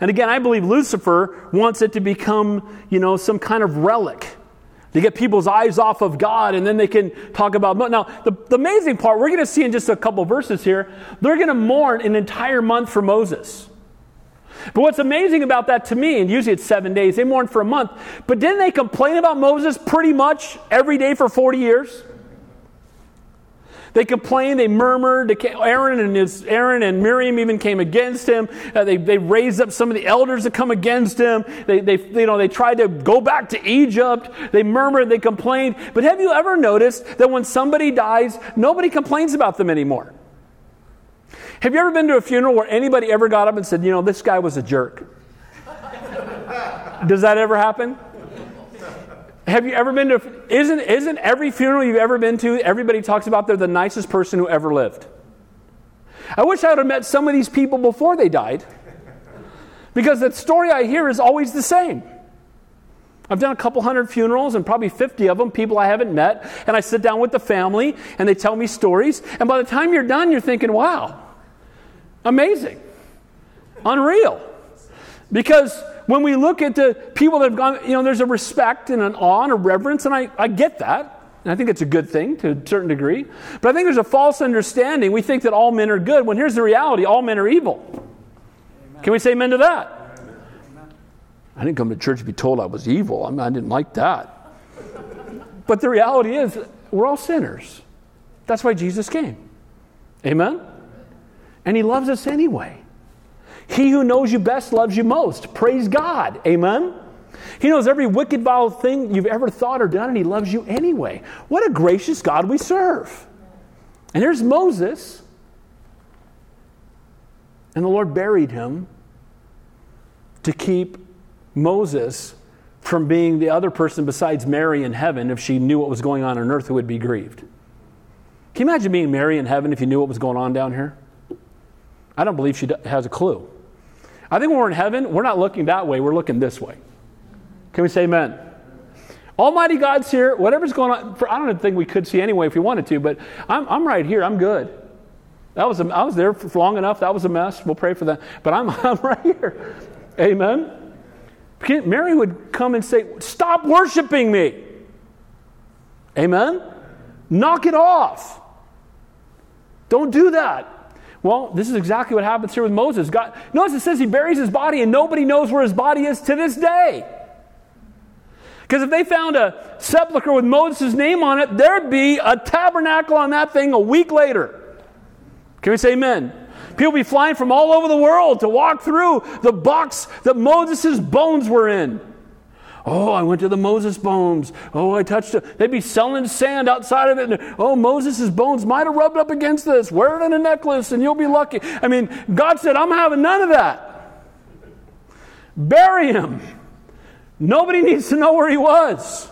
And again, I believe Lucifer wants it to become, you know, some kind of relic. To get people's eyes off of God, and then they can talk about. Now, the, the amazing part, we're going to see in just a couple verses here, they're going to mourn an entire month for Moses. But what's amazing about that to me, and usually it's seven days, they mourn for a month, but didn't they complain about Moses pretty much every day for 40 years? They complained, they murmured. Aaron and, his, Aaron and Miriam even came against him. Uh, they, they raised up some of the elders to come against him. They, they, you know, they tried to go back to Egypt. They murmured, they complained. But have you ever noticed that when somebody dies, nobody complains about them anymore? Have you ever been to a funeral where anybody ever got up and said, you know, this guy was a jerk? Does that ever happen? Have you ever been to, isn't, isn't every funeral you've ever been to, everybody talks about they're the nicest person who ever lived? I wish I would have met some of these people before they died. Because the story I hear is always the same. I've done a couple hundred funerals and probably 50 of them, people I haven't met, and I sit down with the family and they tell me stories. And by the time you're done, you're thinking, wow, Amazing. Unreal. Because when we look at the people that have gone, you know, there's a respect and an awe and a reverence, and I, I get that. And I think it's a good thing to a certain degree. But I think there's a false understanding. We think that all men are good, when here's the reality all men are evil. Amen. Can we say amen to that? Amen. I didn't come to church to be told I was evil. I, mean, I didn't like that. but the reality is, we're all sinners. That's why Jesus came. Amen? And He loves us anyway. He who knows you best loves you most. Praise God. Amen. He knows every wicked, vile thing you've ever thought or done, and He loves you anyway. What a gracious God we serve. And here's Moses. And the Lord buried him to keep Moses from being the other person besides Mary in heaven if she knew what was going on on earth who would be grieved. Can you imagine being Mary in heaven if you knew what was going on down here? I don't believe she has a clue. I think when we're in heaven, we're not looking that way, we're looking this way. Can we say amen? Almighty God's here. Whatever's going on, for, I don't think we could see anyway if we wanted to, but I'm, I'm right here. I'm good. That was a, I was there for long enough. That was a mess. We'll pray for that. But I'm, I'm right here. Amen. Mary would come and say, Stop worshiping me. Amen. Knock it off. Don't do that. Well, this is exactly what happens here with Moses. God, notice it says he buries his body and nobody knows where his body is to this day. Because if they found a sepulchre with Moses' name on it, there'd be a tabernacle on that thing a week later. Can we say amen? People be flying from all over the world to walk through the box that Moses' bones were in. Oh, I went to the Moses bones. Oh, I touched it. They'd be selling sand outside of it. And, oh, Moses' bones might have rubbed up against this. Wear it in a necklace and you'll be lucky. I mean, God said, I'm having none of that. Bury him. Nobody needs to know where he was.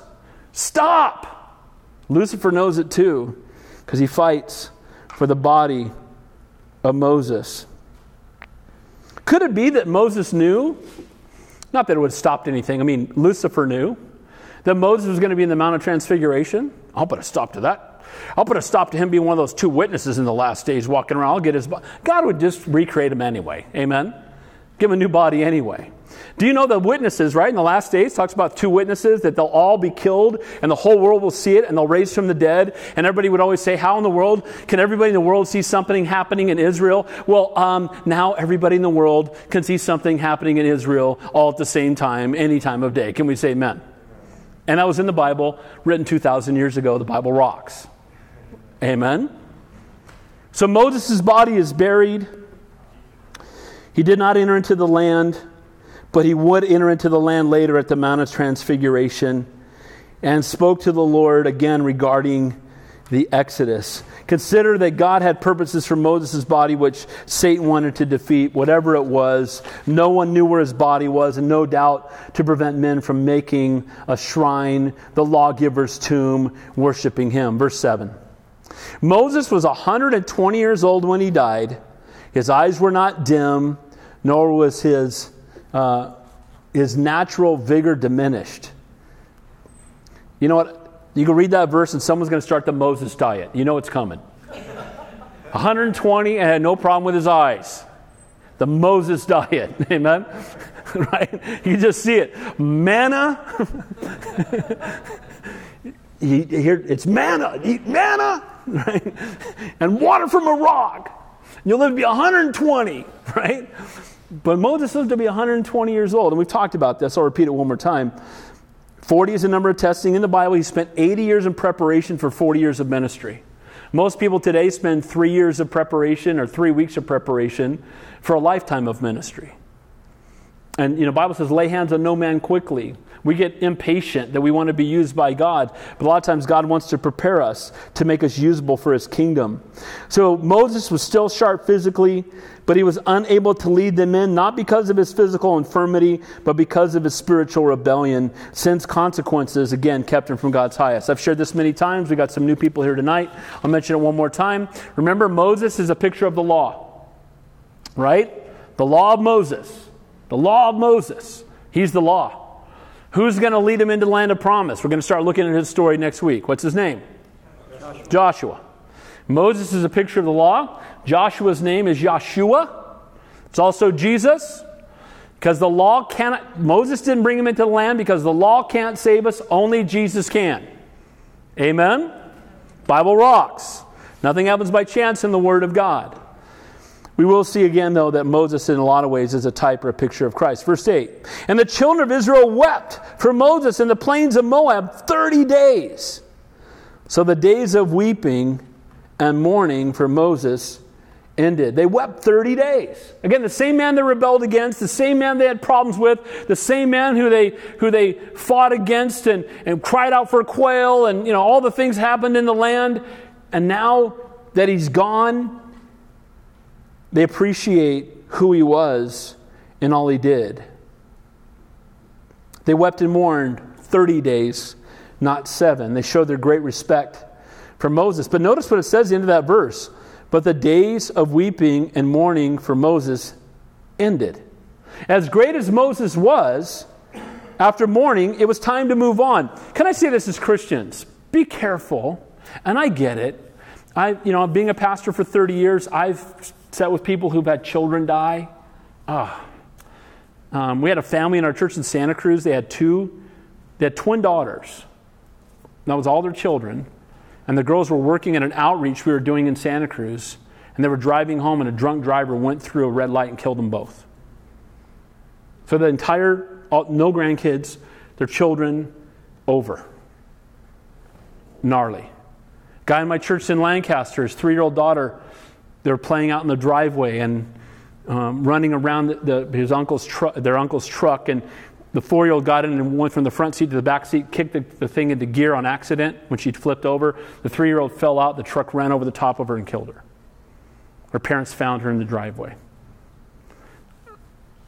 Stop. Lucifer knows it too because he fights for the body of Moses. Could it be that Moses knew not that it would have stopped anything. I mean, Lucifer knew that Moses was going to be in the Mount of Transfiguration. I'll put a stop to that. I'll put a stop to him being one of those two witnesses in the last days walking around. I'll get his. God would just recreate him anyway. Amen? Give him a new body anyway. Do you know the witnesses, right? In the last days, talks about two witnesses that they'll all be killed and the whole world will see it and they'll raise from the dead. And everybody would always say, How in the world can everybody in the world see something happening in Israel? Well, um, now everybody in the world can see something happening in Israel all at the same time, any time of day. Can we say amen? And that was in the Bible, written 2,000 years ago. The Bible rocks. Amen? So Moses' body is buried. He did not enter into the land, but he would enter into the land later at the Mount of Transfiguration and spoke to the Lord again regarding the Exodus. Consider that God had purposes for Moses' body, which Satan wanted to defeat, whatever it was. No one knew where his body was, and no doubt to prevent men from making a shrine, the lawgiver's tomb, worshiping him. Verse 7. Moses was 120 years old when he died. His eyes were not dim, nor was his, uh, his natural vigor diminished. You know what? You can read that verse and someone's going to start the Moses diet. You know it's coming. 120 and had no problem with his eyes. The Moses diet. Amen? right? You just see it. Manna. you hear, it's manna. Eat manna. Right? And water from a rock. You'll live to be 120, right? But Moses lived to be 120 years old. And we've talked about this. I'll repeat it one more time. 40 is the number of testing in the Bible. He spent 80 years in preparation for 40 years of ministry. Most people today spend three years of preparation or three weeks of preparation for a lifetime of ministry. And you know, Bible says, lay hands on no man quickly. We get impatient that we want to be used by God, but a lot of times God wants to prepare us to make us usable for his kingdom. So Moses was still sharp physically, but he was unable to lead them in, not because of his physical infirmity, but because of his spiritual rebellion. Sin's consequences, again, kept him from God's highest. I've shared this many times. We got some new people here tonight. I'll mention it one more time. Remember, Moses is a picture of the law, right? The law of Moses. The law of Moses. He's the law. Who's going to lead him into the land of promise? We're going to start looking at his story next week. What's his name? Joshua. Joshua. Moses is a picture of the law. Joshua's name is Joshua. It's also Jesus. Because the law cannot, Moses didn't bring him into the land because the law can't save us, only Jesus can. Amen? Bible rocks. Nothing happens by chance in the Word of God. We will see again, though, that Moses, in a lot of ways, is a type or a picture of Christ. Verse 8 And the children of Israel wept for Moses in the plains of Moab 30 days. So the days of weeping and mourning for Moses ended. They wept 30 days. Again, the same man they rebelled against, the same man they had problems with, the same man who they, who they fought against and, and cried out for a quail, and you know, all the things happened in the land. And now that he's gone, they appreciate who he was and all he did. They wept and mourned 30 days, not seven. They showed their great respect for Moses. But notice what it says at the end of that verse. But the days of weeping and mourning for Moses ended. As great as Moses was, after mourning, it was time to move on. Can I say this as Christians? Be careful, and I get it. I, you know, being a pastor for 30 years, I've sat with people who've had children die. Ah. Um, we had a family in our church in Santa Cruz. They had two, they had twin daughters. That was all their children. And the girls were working at an outreach we were doing in Santa Cruz. And they were driving home, and a drunk driver went through a red light and killed them both. So the entire, no grandkids, their children, over. Gnarly. Guy in my church in Lancaster, his three year old daughter they were playing out in the driveway and um, running around the, the, his uncle's tru- their uncle's truck. And the four year old got in and went from the front seat to the back seat, kicked the, the thing into gear on accident when she flipped over. The three year old fell out. The truck ran over the top of her and killed her. Her parents found her in the driveway.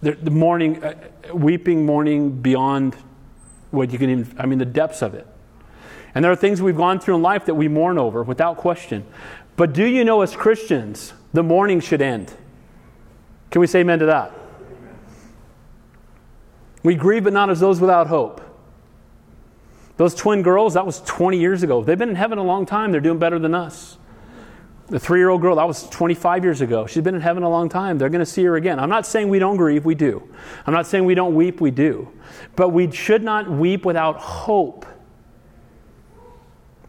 The, the mourning, uh, weeping, mourning beyond what you can even, I mean, the depths of it. And there are things we've gone through in life that we mourn over without question. But do you know, as Christians, the mourning should end? Can we say amen to that? We grieve, but not as those without hope. Those twin girls, that was 20 years ago. They've been in heaven a long time. They're doing better than us. The three year old girl, that was 25 years ago. She's been in heaven a long time. They're going to see her again. I'm not saying we don't grieve, we do. I'm not saying we don't weep, we do. But we should not weep without hope.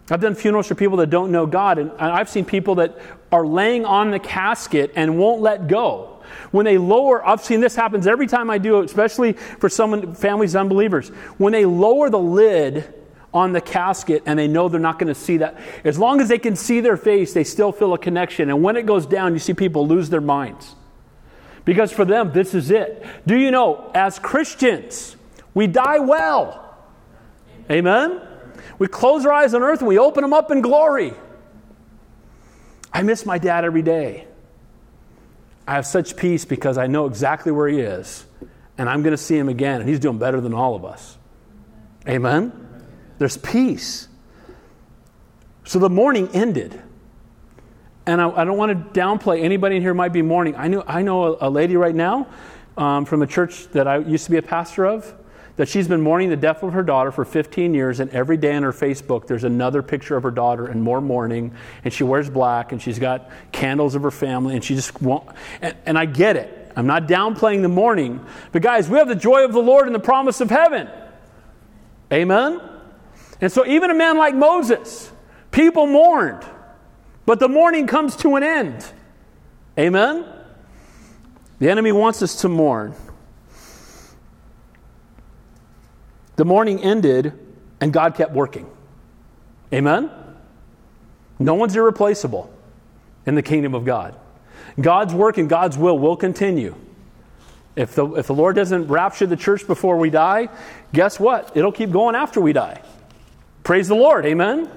I've done funerals for people that don't know God, and I've seen people that are laying on the casket and won't let go. When they lower, I've seen this happens every time I do it, especially for someone, families, unbelievers. When they lower the lid on the casket and they know they're not going to see that. As long as they can see their face, they still feel a connection. And when it goes down, you see people lose their minds. Because for them, this is it. Do you know, as Christians, we die well. Amen? We close our eyes on earth and we open them up in glory. I miss my dad every day. I have such peace because I know exactly where he is. And I'm going to see him again, and he's doing better than all of us. Amen? There's peace. So the mourning ended. And I, I, don't want to downplay anybody in here might be mourning. I know, I know a, a lady right now um, from a church that I used to be a pastor of that she's been mourning the death of her daughter for 15 years, and every day on her Facebook, there's another picture of her daughter and more mourning, and she wears black, and she's got candles of her family, and she just won't. And, and I get it. I'm not downplaying the mourning, but guys, we have the joy of the Lord and the promise of heaven. Amen? And so, even a man like Moses, people mourned, but the mourning comes to an end. Amen? The enemy wants us to mourn. The mourning ended, and God kept working. Amen? No one's irreplaceable in the kingdom of God. God's work and God's will will continue. If the, if the Lord doesn't rapture the church before we die, guess what? It'll keep going after we die. Praise the Lord. Amen?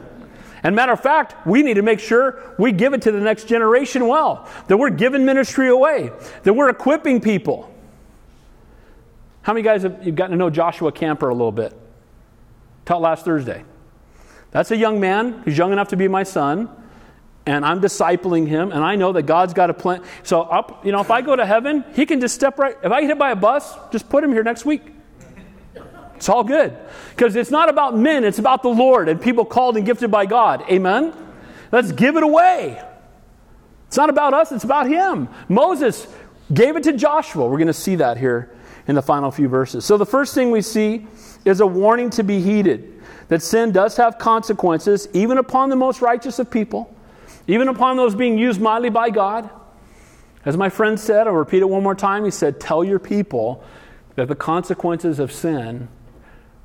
And matter of fact, we need to make sure we give it to the next generation well, that we're giving ministry away, that we're equipping people. How many guys have you've gotten to know Joshua Camper a little bit? Taught last Thursday. That's a young man who's young enough to be my son, and I'm discipling him, and I know that God's got a plan. So up, you know, if I go to heaven, he can just step right. If I get hit by a bus, just put him here next week. It's all good. Because it's not about men, it's about the Lord and people called and gifted by God. Amen? Let's give it away. It's not about us, it's about him. Moses gave it to Joshua. We're going to see that here in the final few verses. So the first thing we see is a warning to be heeded that sin does have consequences, even upon the most righteous of people, even upon those being used mightily by God. As my friend said, I'll repeat it one more time. He said, Tell your people that the consequences of sin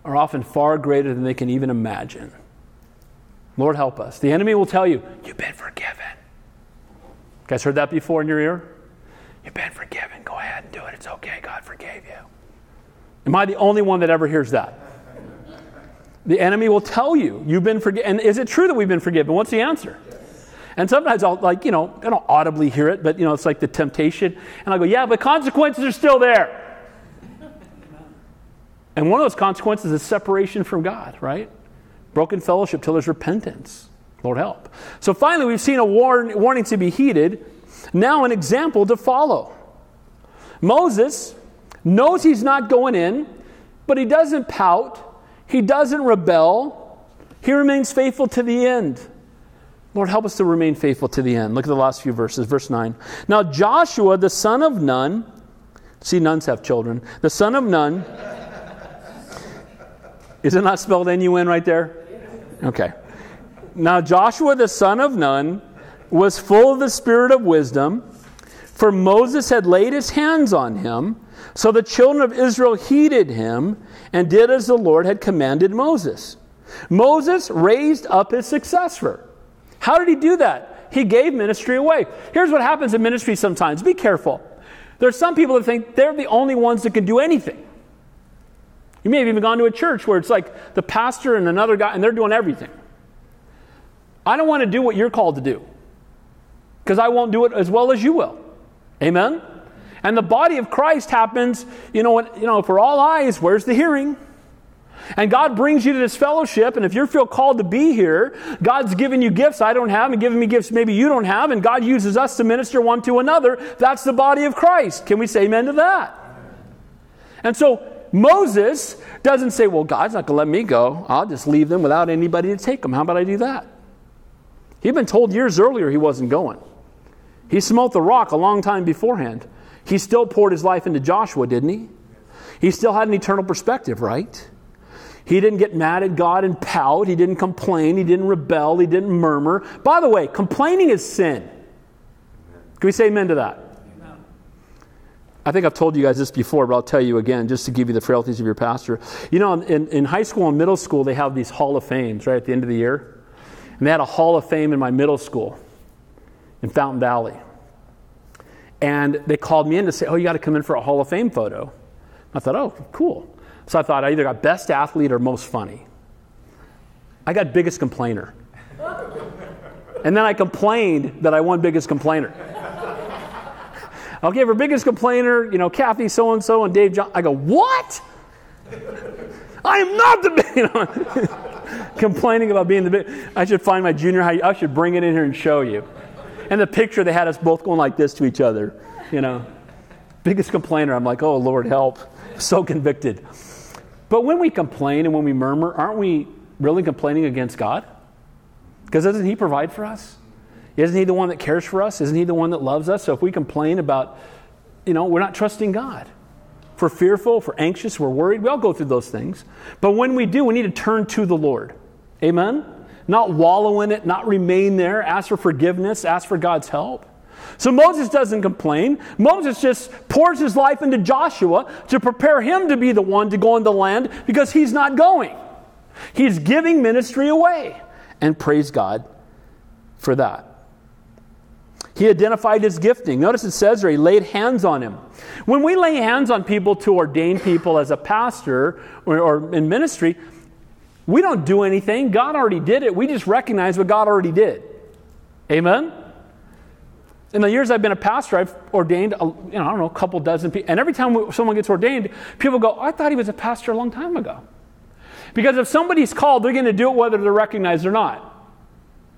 are often far greater than they can even imagine. Lord, help us. The enemy will tell you, You've been forgiven. You guys heard that before in your ear? You've been forgiven. Go ahead and do it. It's okay. Forgave you. Am I the only one that ever hears that? The enemy will tell you, you've been forgiven. And is it true that we've been forgiven? What's the answer? And sometimes I'll, like, you know, I don't audibly hear it, but, you know, it's like the temptation. And I go, yeah, but consequences are still there. And one of those consequences is separation from God, right? Broken fellowship till there's repentance. Lord help. So finally, we've seen a warn, warning to be heeded now, an example to follow. Moses knows he's not going in, but he doesn't pout, he doesn't rebel, he remains faithful to the end. Lord, help us to remain faithful to the end. Look at the last few verses, verse 9. Now, Joshua, the son of Nun, see, nuns have children, the son of Nun, is it not spelled N U N right there? Okay. Now, Joshua, the son of Nun, was full of the spirit of wisdom, for Moses had laid his hands on him. So the children of Israel heeded him and did as the Lord had commanded Moses. Moses raised up his successor. How did he do that? He gave ministry away. Here's what happens in ministry sometimes be careful. There are some people that think they're the only ones that can do anything. You may have even gone to a church where it's like the pastor and another guy, and they're doing everything. I don't want to do what you're called to do because I won't do it as well as you will. Amen? And the body of Christ happens, you know, you know, for all eyes, where's the hearing? And God brings you to this fellowship, and if you feel called to be here, God's given you gifts I don't have, and giving me gifts maybe you don't have, and God uses us to minister one to another. That's the body of Christ. Can we say amen to that? And so Moses doesn't say, Well, God's not going to let me go. I'll just leave them without anybody to take them. How about I do that? He'd been told years earlier he wasn't going. He smote the rock a long time beforehand. He still poured his life into Joshua, didn't he? He still had an eternal perspective, right? He didn't get mad at God and pout. He didn't complain. He didn't rebel. He didn't murmur. By the way, complaining is sin. Can we say amen to that? I think I've told you guys this before, but I'll tell you again just to give you the frailties of your pastor. You know, in, in high school and middle school, they have these Hall of Fames right at the end of the year. And they had a Hall of Fame in my middle school in Fountain Valley. And they called me in to say, Oh, you got to come in for a Hall of Fame photo. I thought, Oh, cool. So I thought I either got best athlete or most funny. I got biggest complainer. and then I complained that I won biggest complainer. Okay, for biggest complainer, you know, Kathy so and so and Dave John. I go, what? I am not the you know, complaining about being the big. I should find my junior high. I should bring it in here and show you. And the picture they had us both going like this to each other. You know, biggest complainer. I'm like, oh Lord, help! So convicted. But when we complain and when we murmur, aren't we really complaining against God? Because doesn't He provide for us? Isn't He the one that cares for us? Isn't He the one that loves us? So if we complain about, you know, we're not trusting God. We're fearful, we're anxious, we're worried, we all go through those things. But when we do, we need to turn to the Lord. Amen? Not wallow in it, not remain there, ask for forgiveness, ask for God's help. So Moses doesn't complain. Moses just pours his life into Joshua to prepare him to be the one to go in the land because he's not going. He's giving ministry away. And praise God for that. He identified his gifting. Notice it says there, he laid hands on him. When we lay hands on people to ordain people as a pastor or, or, in ministry, we don't do anything. God already did it. We just recognize what God already did. Amen? In the years I've been a pastor, I've ordained, a, you know, I don't know, a couple dozen people. And every time someone gets ordained, people go, I thought he was a pastor a long time ago. Because if somebody's called, they're going to do it whether they're recognized or not.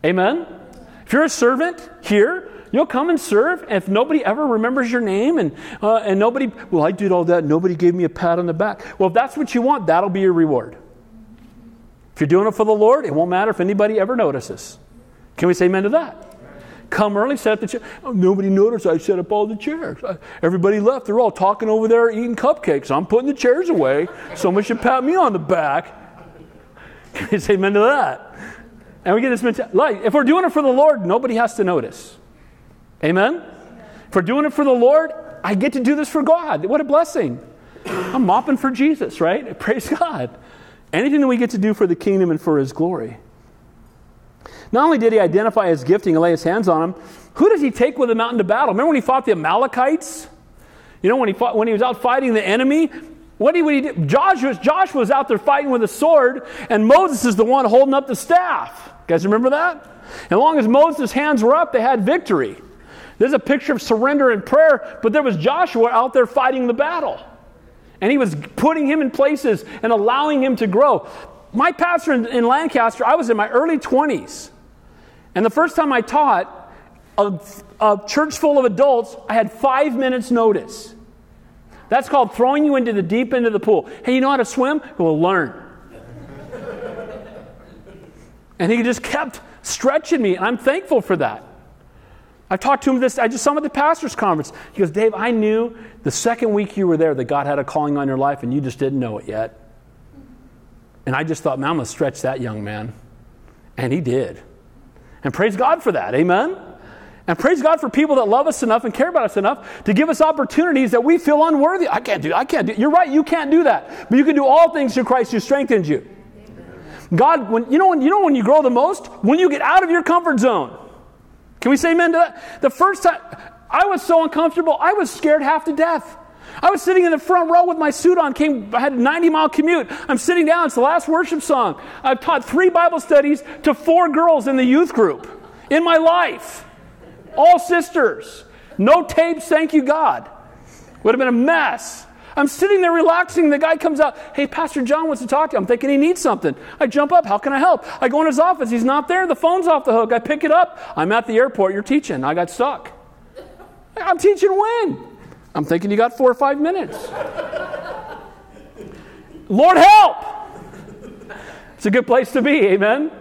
Amen? If you're a servant here, You'll come and serve. And if nobody ever remembers your name and, uh, and nobody, well, I did all that, nobody gave me a pat on the back. Well, if that's what you want, that'll be your reward. If you're doing it for the Lord, it won't matter if anybody ever notices. Can we say amen to that? Come early, set up the chair. Oh, nobody noticed I set up all the chairs. Everybody left. They're all talking over there eating cupcakes. I'm putting the chairs away. Someone should pat me on the back. Can we say amen to that? And we get this mentality. Like, if we're doing it for the Lord, nobody has to notice. Amen? For doing it for the Lord, I get to do this for God. What a blessing. I'm mopping for Jesus, right? Praise God. Anything that we get to do for the kingdom and for his glory. Not only did he identify his gifting and lay his hands on him, who does he take with him out into battle? Remember when he fought the Amalekites? You know, when he, fought, when he was out fighting the enemy, what did he do? Joshua, Joshua was out there fighting with a sword, and Moses is the one holding up the staff. You guys remember that? As long as Moses' hands were up, they had victory. There's a picture of surrender and prayer, but there was Joshua out there fighting the battle. And he was putting him in places and allowing him to grow. My pastor in, in Lancaster, I was in my early 20s. And the first time I taught a, a church full of adults, I had five minutes' notice. That's called throwing you into the deep end of the pool. Hey, you know how to swim? Well, learn. and he just kept stretching me, and I'm thankful for that. I talked to him this, I just saw him at the pastor's conference. He goes, Dave, I knew the second week you were there that God had a calling on your life and you just didn't know it yet. And I just thought, man, I'm going to stretch that young man. And he did. And praise God for that. Amen? And praise God for people that love us enough and care about us enough to give us opportunities that we feel unworthy. I can't do I can't do You're right, you can't do that. But you can do all things through Christ who strengthens you. God, when you know when you know when you grow the most? When you get out of your comfort zone. Can we say amen to that? The first time, I was so uncomfortable, I was scared half to death. I was sitting in the front row with my suit on, came, I had a 90 mile commute. I'm sitting down, it's the last worship song. I've taught three Bible studies to four girls in the youth group in my life. All sisters. No tapes, thank you God. Would have been a mess. I'm sitting there relaxing. The guy comes out. Hey, Pastor John wants to talk to you. I'm thinking he needs something. I jump up. How can I help? I go in his office. He's not there. The phone's off the hook. I pick it up. I'm at the airport. You're teaching. I got stuck. I'm teaching when? I'm thinking you got four or five minutes. Lord help! It's a good place to be. Amen.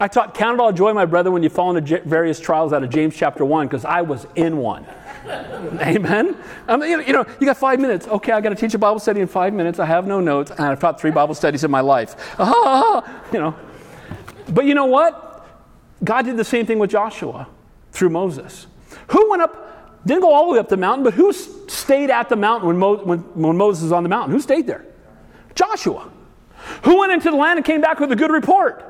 I taught Count it all joy, my brother, when you fall into various trials out of James chapter 1, because I was in one. Amen. Um, you, know, you know, you got five minutes. Okay, I got to teach a Bible study in five minutes. I have no notes, and I've taught three Bible studies in my life. Ah, you know. But you know what? God did the same thing with Joshua through Moses. Who went up Didn't go all the way up the mountain, but who stayed at the mountain when, Mo- when, when Moses was on the mountain? Who stayed there? Joshua. Who went into the land and came back with a good report?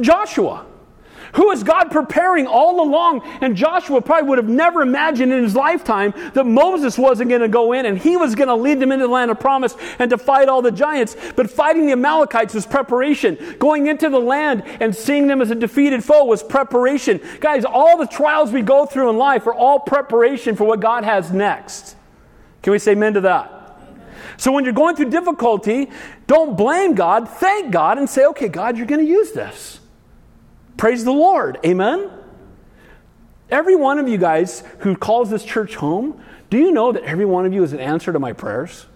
Joshua. Who is God preparing all along? And Joshua probably would have never imagined in his lifetime that Moses wasn't going to go in and he was going to lead them into the land of promise and to fight all the giants. But fighting the Amalekites was preparation. Going into the land and seeing them as a defeated foe was preparation. Guys, all the trials we go through in life are all preparation for what God has next. Can we say amen to that? So when you're going through difficulty, don't blame God, thank God, and say, okay, God, you're going to use this. Praise the Lord. Amen? Every one of you guys who calls this church home, do you know that every one of you is an answer to my prayers?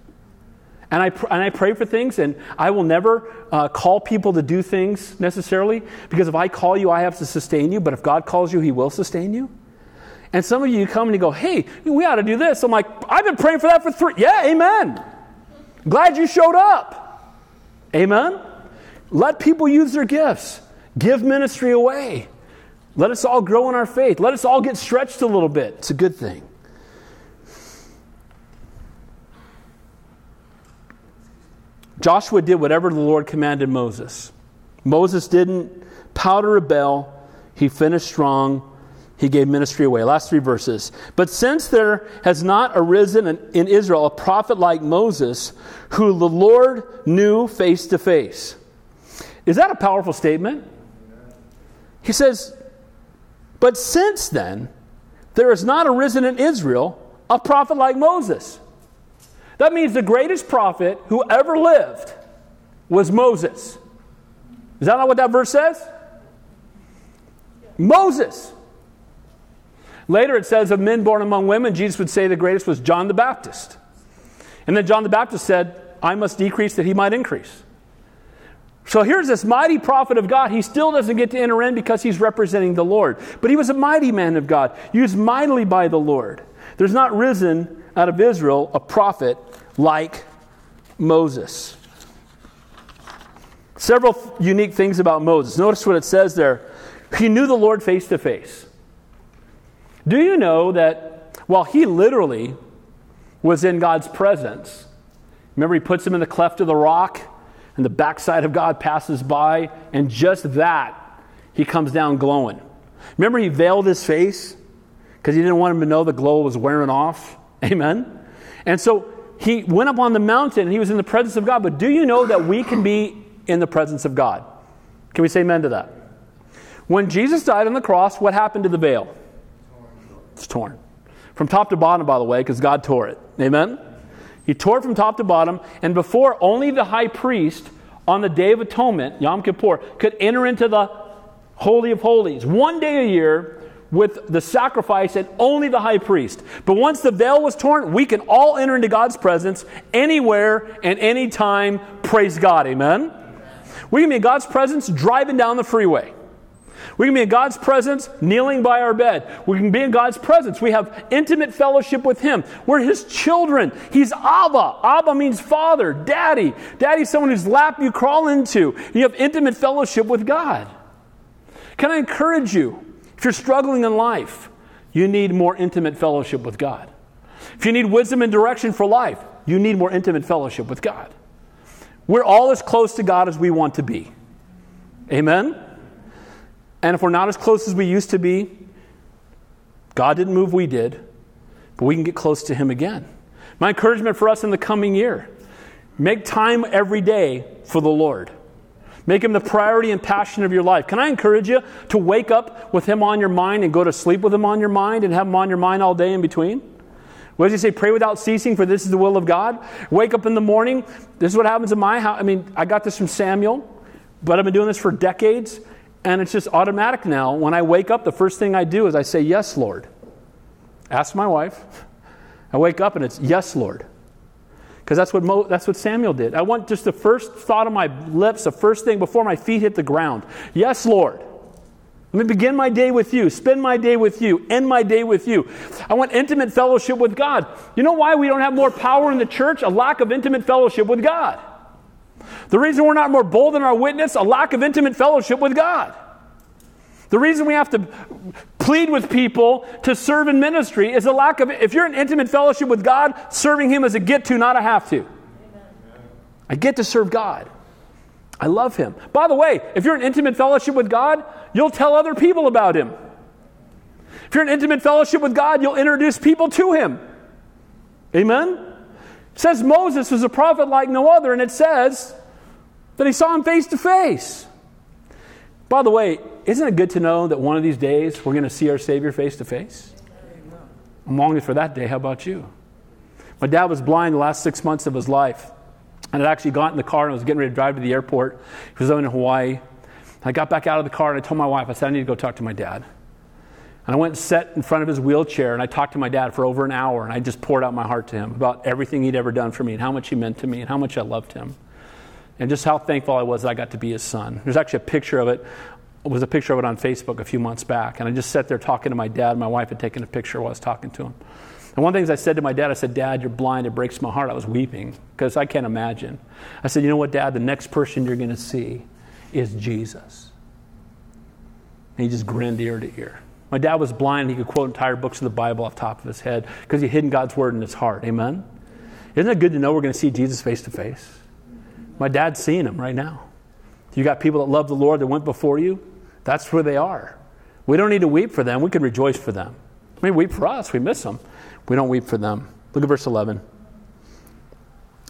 And I, and I pray for things, and I will never uh, call people to do things necessarily, because if I call you, I have to sustain you, but if God calls you, He will sustain you. And some of you come and you go, hey, we ought to do this. I'm like, I've been praying for that for three. Yeah, amen. Glad you showed up. Amen. Let people use their gifts. Give ministry away. Let us all grow in our faith. Let us all get stretched a little bit. It's a good thing. Joshua did whatever the Lord commanded Moses. Moses didn't pout or rebel. He finished strong. He gave ministry away. Last three verses. But since there has not arisen in Israel a prophet like Moses, who the Lord knew face to face. Is that a powerful statement? He says, But since then, there has not arisen in Israel a prophet like Moses. That means the greatest prophet who ever lived was Moses. Is that not what that verse says? Moses. Later it says, of men born among women, Jesus would say the greatest was John the Baptist. And then John the Baptist said, I must decrease that he might increase. So here's this mighty prophet of God. He still doesn't get to enter in because he's representing the Lord. But he was a mighty man of God, used mightily by the Lord. There's not risen out of Israel a prophet like Moses. Several unique things about Moses. Notice what it says there. He knew the Lord face to face. Do you know that while he literally was in God's presence, remember he puts him in the cleft of the rock? And the backside of God passes by, and just that, he comes down glowing. Remember, he veiled his face because he didn't want him to know the glow was wearing off? Amen? And so he went up on the mountain and he was in the presence of God. But do you know that we can be in the presence of God? Can we say amen to that? When Jesus died on the cross, what happened to the veil? It's torn. From top to bottom, by the way, because God tore it. Amen? He tore it from top to bottom, and before only the high priest on the Day of Atonement, Yom Kippur, could enter into the Holy of Holies one day a year with the sacrifice and only the high priest. But once the veil was torn, we can all enter into God's presence anywhere and anytime. Praise God. Amen? We can be in God's presence driving down the freeway. We can be in God's presence kneeling by our bed. We can be in God's presence. We have intimate fellowship with Him. We're His children. He's Abba. Abba means father, daddy. Daddy's someone whose lap you crawl into. You have intimate fellowship with God. Can I encourage you, if you're struggling in life, you need more intimate fellowship with God. If you need wisdom and direction for life, you need more intimate fellowship with God. We're all as close to God as we want to be. Amen? And if we're not as close as we used to be, God didn't move, we did, but we can get close to Him again. My encouragement for us in the coming year make time every day for the Lord. Make Him the priority and passion of your life. Can I encourage you to wake up with Him on your mind and go to sleep with Him on your mind and have Him on your mind all day in between? What does He say? Pray without ceasing, for this is the will of God. Wake up in the morning. This is what happens in my house. I mean, I got this from Samuel, but I've been doing this for decades. And it's just automatic now. When I wake up, the first thing I do is I say, Yes, Lord. Ask my wife. I wake up and it's, Yes, Lord. Because that's, what Mo, that's what Samuel did. I want just the first thought on my lips, the first thing before my feet hit the ground. Yes, Lord. Let me begin my day with you, spend my day with you, end my day with you. I want intimate fellowship with God. You know why we don't have more power in the church? A lack of intimate fellowship with God. The reason we're not more bold in our witness, a lack of intimate fellowship with God. The reason we have to plead with people to serve in ministry is a lack of, if you're in intimate fellowship with God, serving Him is a get to, not a have to. Amen. I get to serve God. I love Him. By the way, if you're in intimate fellowship with God, you'll tell other people about Him. If you're in intimate fellowship with God, you'll introduce people to Him. Amen? It says Moses was a prophet like no other, and it says that he saw him face to face. By the way, isn't it good to know that one of these days we're going to see our Savior face to face? I'm longing for that day. How about you? My dad was blind the last six months of his life. And I'd actually got in the car and I was getting ready to drive to the airport. He was living in Hawaii. I got back out of the car and I told my wife, I said, I need to go talk to my dad. And I went and sat in front of his wheelchair and I talked to my dad for over an hour and I just poured out my heart to him about everything he'd ever done for me and how much he meant to me and how much I loved him. And just how thankful I was that I got to be his son. There's actually a picture of it. It was a picture of it on Facebook a few months back. And I just sat there talking to my dad. My wife had taken a picture while I was talking to him. And one of the things I said to my dad, I said, Dad, you're blind. It breaks my heart. I was weeping because I can't imagine. I said, You know what, Dad? The next person you're going to see is Jesus. And he just grinned ear to ear. My dad was blind. He could quote entire books of the Bible off the top of his head because he hidden God's word in his heart. Amen? Isn't it good to know we're going to see Jesus face to face? My dad's seeing him right now. You got people that love the Lord that went before you. That's where they are. We don't need to weep for them. We can rejoice for them. I mean, weep for us. We miss them. We don't weep for them. Look at verse 11.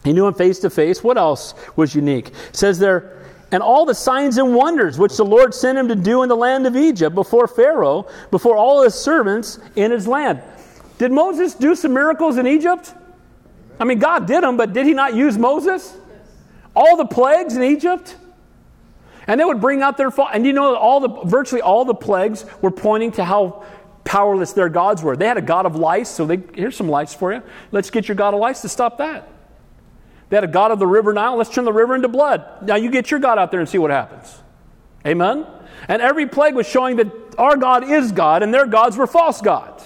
He knew him face to face. What else was unique? It says there, and all the signs and wonders which the Lord sent him to do in the land of Egypt before Pharaoh, before all his servants in his land. Did Moses do some miracles in Egypt? I mean, God did them, but did he not use Moses? All the plagues in Egypt? And they would bring out their fault. And you know, all the virtually all the plagues were pointing to how powerless their gods were. They had a god of lice, so they here's some lice for you. Let's get your god of lice to stop that. They had a god of the river Nile. Let's turn the river into blood. Now you get your God out there and see what happens. Amen? And every plague was showing that our God is God and their gods were false gods.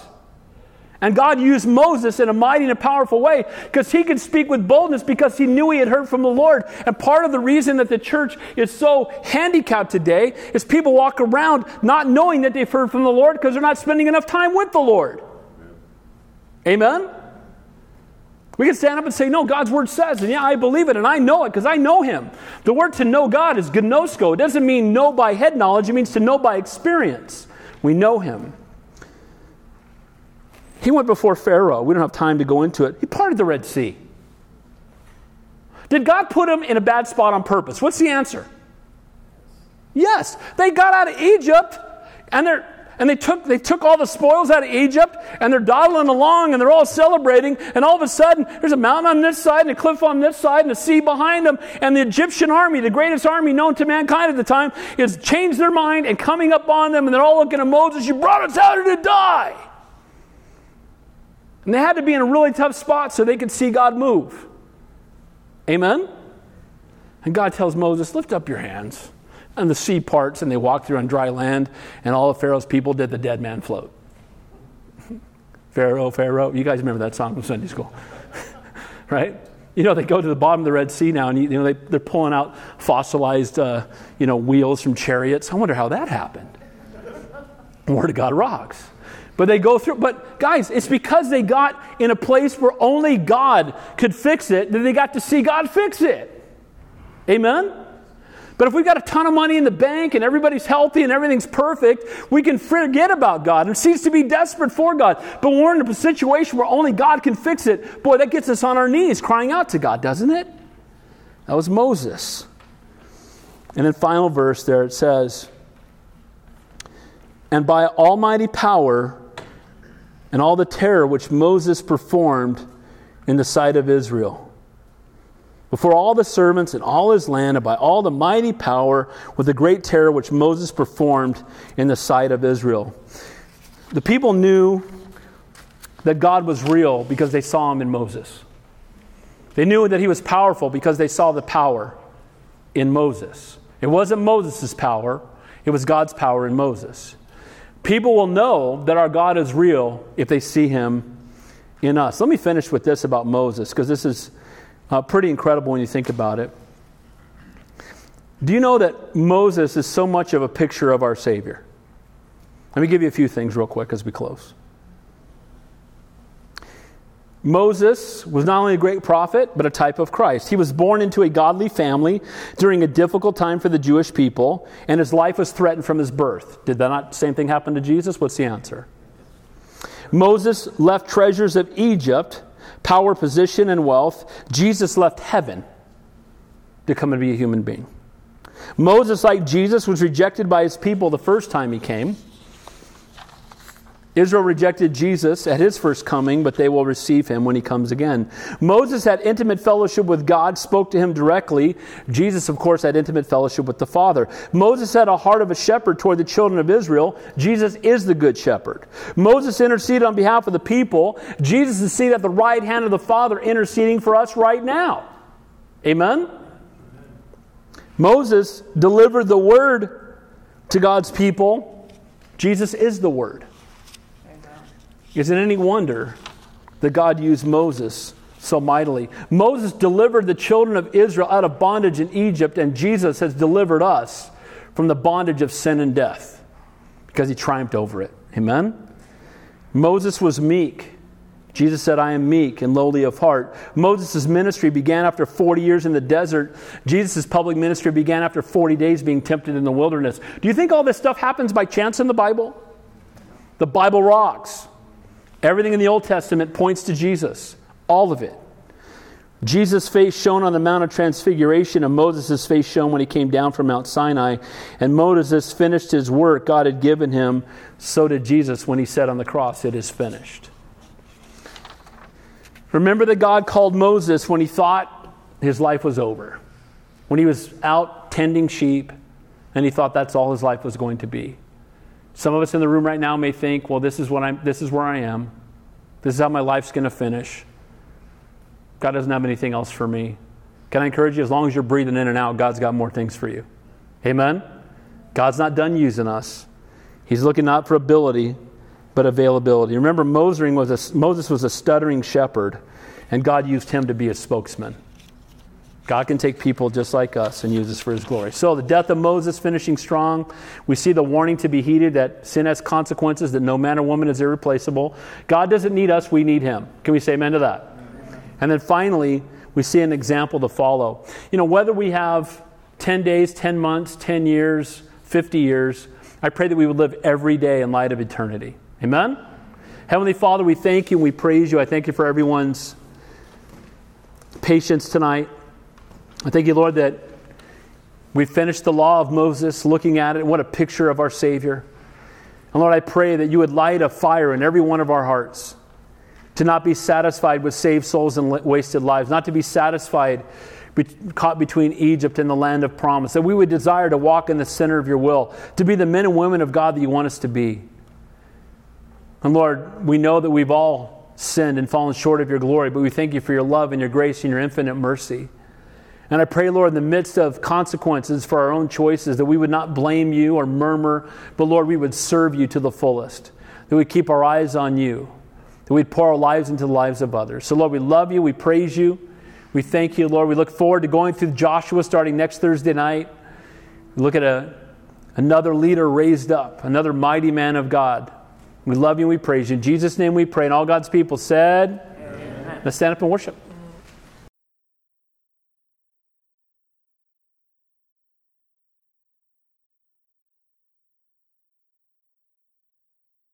And God used Moses in a mighty and a powerful way because he could speak with boldness because he knew he had heard from the Lord. And part of the reason that the church is so handicapped today is people walk around not knowing that they've heard from the Lord because they're not spending enough time with the Lord. Amen? We can stand up and say, No, God's word says, and yeah, I believe it, and I know it because I know him. The word to know God is ginosko. It doesn't mean know by head knowledge, it means to know by experience. We know him. He went before Pharaoh. We don't have time to go into it. He parted the Red Sea. Did God put him in a bad spot on purpose? What's the answer? Yes. They got out of Egypt and they're and they took they took all the spoils out of Egypt and they're dawdling along and they're all celebrating and all of a sudden there's a mountain on this side and a cliff on this side and a sea behind them and the Egyptian army the greatest army known to mankind at the time has changed their mind and coming up on them and they're all looking at Moses you brought us out here to die and they had to be in a really tough spot so they could see God move. Amen? And God tells Moses, Lift up your hands. And the sea parts, and they walk through on dry land, and all of Pharaoh's people did the dead man float. Pharaoh, Pharaoh. You guys remember that song from Sunday school, right? You know, they go to the bottom of the Red Sea now, and you know, they, they're pulling out fossilized, uh, you know, wheels from chariots. I wonder how that happened. Word of God rocks. But they go through, but guys, it's because they got in a place where only God could fix it that they got to see God fix it. Amen? But if we've got a ton of money in the bank and everybody's healthy and everything's perfect, we can forget about God and cease to be desperate for God. But when we're in a situation where only God can fix it, boy, that gets us on our knees crying out to God, doesn't it? That was Moses. And then final verse there it says, And by almighty power and all the terror which Moses performed in the sight of Israel. Before all the servants and all his land, and by all the mighty power with the great terror which Moses performed in the sight of Israel. The people knew that God was real because they saw him in Moses. They knew that he was powerful because they saw the power in Moses. It wasn't Moses' power, it was God's power in Moses. People will know that our God is real if they see him in us. Let me finish with this about Moses, because this is uh, pretty incredible when you think about it. Do you know that Moses is so much of a picture of our Savior? Let me give you a few things real quick as we close. Moses was not only a great prophet, but a type of Christ. He was born into a godly family during a difficult time for the Jewish people, and his life was threatened from his birth. Did that not same thing happen to Jesus? What's the answer? Moses left treasures of Egypt, power, position, and wealth. Jesus left heaven to come and be a human being. Moses, like Jesus, was rejected by his people the first time he came. Israel rejected Jesus at his first coming, but they will receive him when he comes again. Moses had intimate fellowship with God, spoke to him directly. Jesus, of course, had intimate fellowship with the Father. Moses had a heart of a shepherd toward the children of Israel. Jesus is the good shepherd. Moses interceded on behalf of the people. Jesus is seated at the right hand of the Father, interceding for us right now. Amen? Moses delivered the word to God's people. Jesus is the word. Is it any wonder that God used Moses so mightily? Moses delivered the children of Israel out of bondage in Egypt, and Jesus has delivered us from the bondage of sin and death because he triumphed over it. Amen? Moses was meek. Jesus said, I am meek and lowly of heart. Moses' ministry began after 40 years in the desert. Jesus' public ministry began after 40 days being tempted in the wilderness. Do you think all this stuff happens by chance in the Bible? The Bible rocks. Everything in the Old Testament points to Jesus, all of it. Jesus' face shone on the Mount of Transfiguration, and Moses' face shone when he came down from Mount Sinai. And Moses finished his work God had given him. So did Jesus when he said on the cross, It is finished. Remember that God called Moses when he thought his life was over, when he was out tending sheep, and he thought that's all his life was going to be. Some of us in the room right now may think, well, this is, what I'm, this is where I am. This is how my life's going to finish. God doesn't have anything else for me. Can I encourage you? As long as you're breathing in and out, God's got more things for you. Amen? God's not done using us. He's looking not for ability, but availability. Remember, Moses was a, Moses was a stuttering shepherd, and God used him to be a spokesman. God can take people just like us and use us for his glory. So, the death of Moses finishing strong. We see the warning to be heeded that sin has consequences, that no man or woman is irreplaceable. God doesn't need us, we need him. Can we say amen to that? Amen. And then finally, we see an example to follow. You know, whether we have 10 days, 10 months, 10 years, 50 years, I pray that we would live every day in light of eternity. Amen? Heavenly Father, we thank you and we praise you. I thank you for everyone's patience tonight. I thank you, Lord, that we finished the law of Moses, looking at it. What a picture of our Savior. And Lord, I pray that you would light a fire in every one of our hearts to not be satisfied with saved souls and wasted lives, not to be satisfied be, caught between Egypt and the land of promise, that we would desire to walk in the center of your will, to be the men and women of God that you want us to be. And Lord, we know that we've all sinned and fallen short of your glory, but we thank you for your love and your grace and your infinite mercy. And I pray, Lord, in the midst of consequences for our own choices, that we would not blame you or murmur, but Lord, we would serve you to the fullest. That we'd keep our eyes on you. That we'd pour our lives into the lives of others. So, Lord, we love you. We praise you. We thank you, Lord. We look forward to going through Joshua starting next Thursday night. We look at a, another leader raised up, another mighty man of God. We love you and we praise you. In Jesus' name we pray. And all God's people said, Amen. Let's stand up and worship.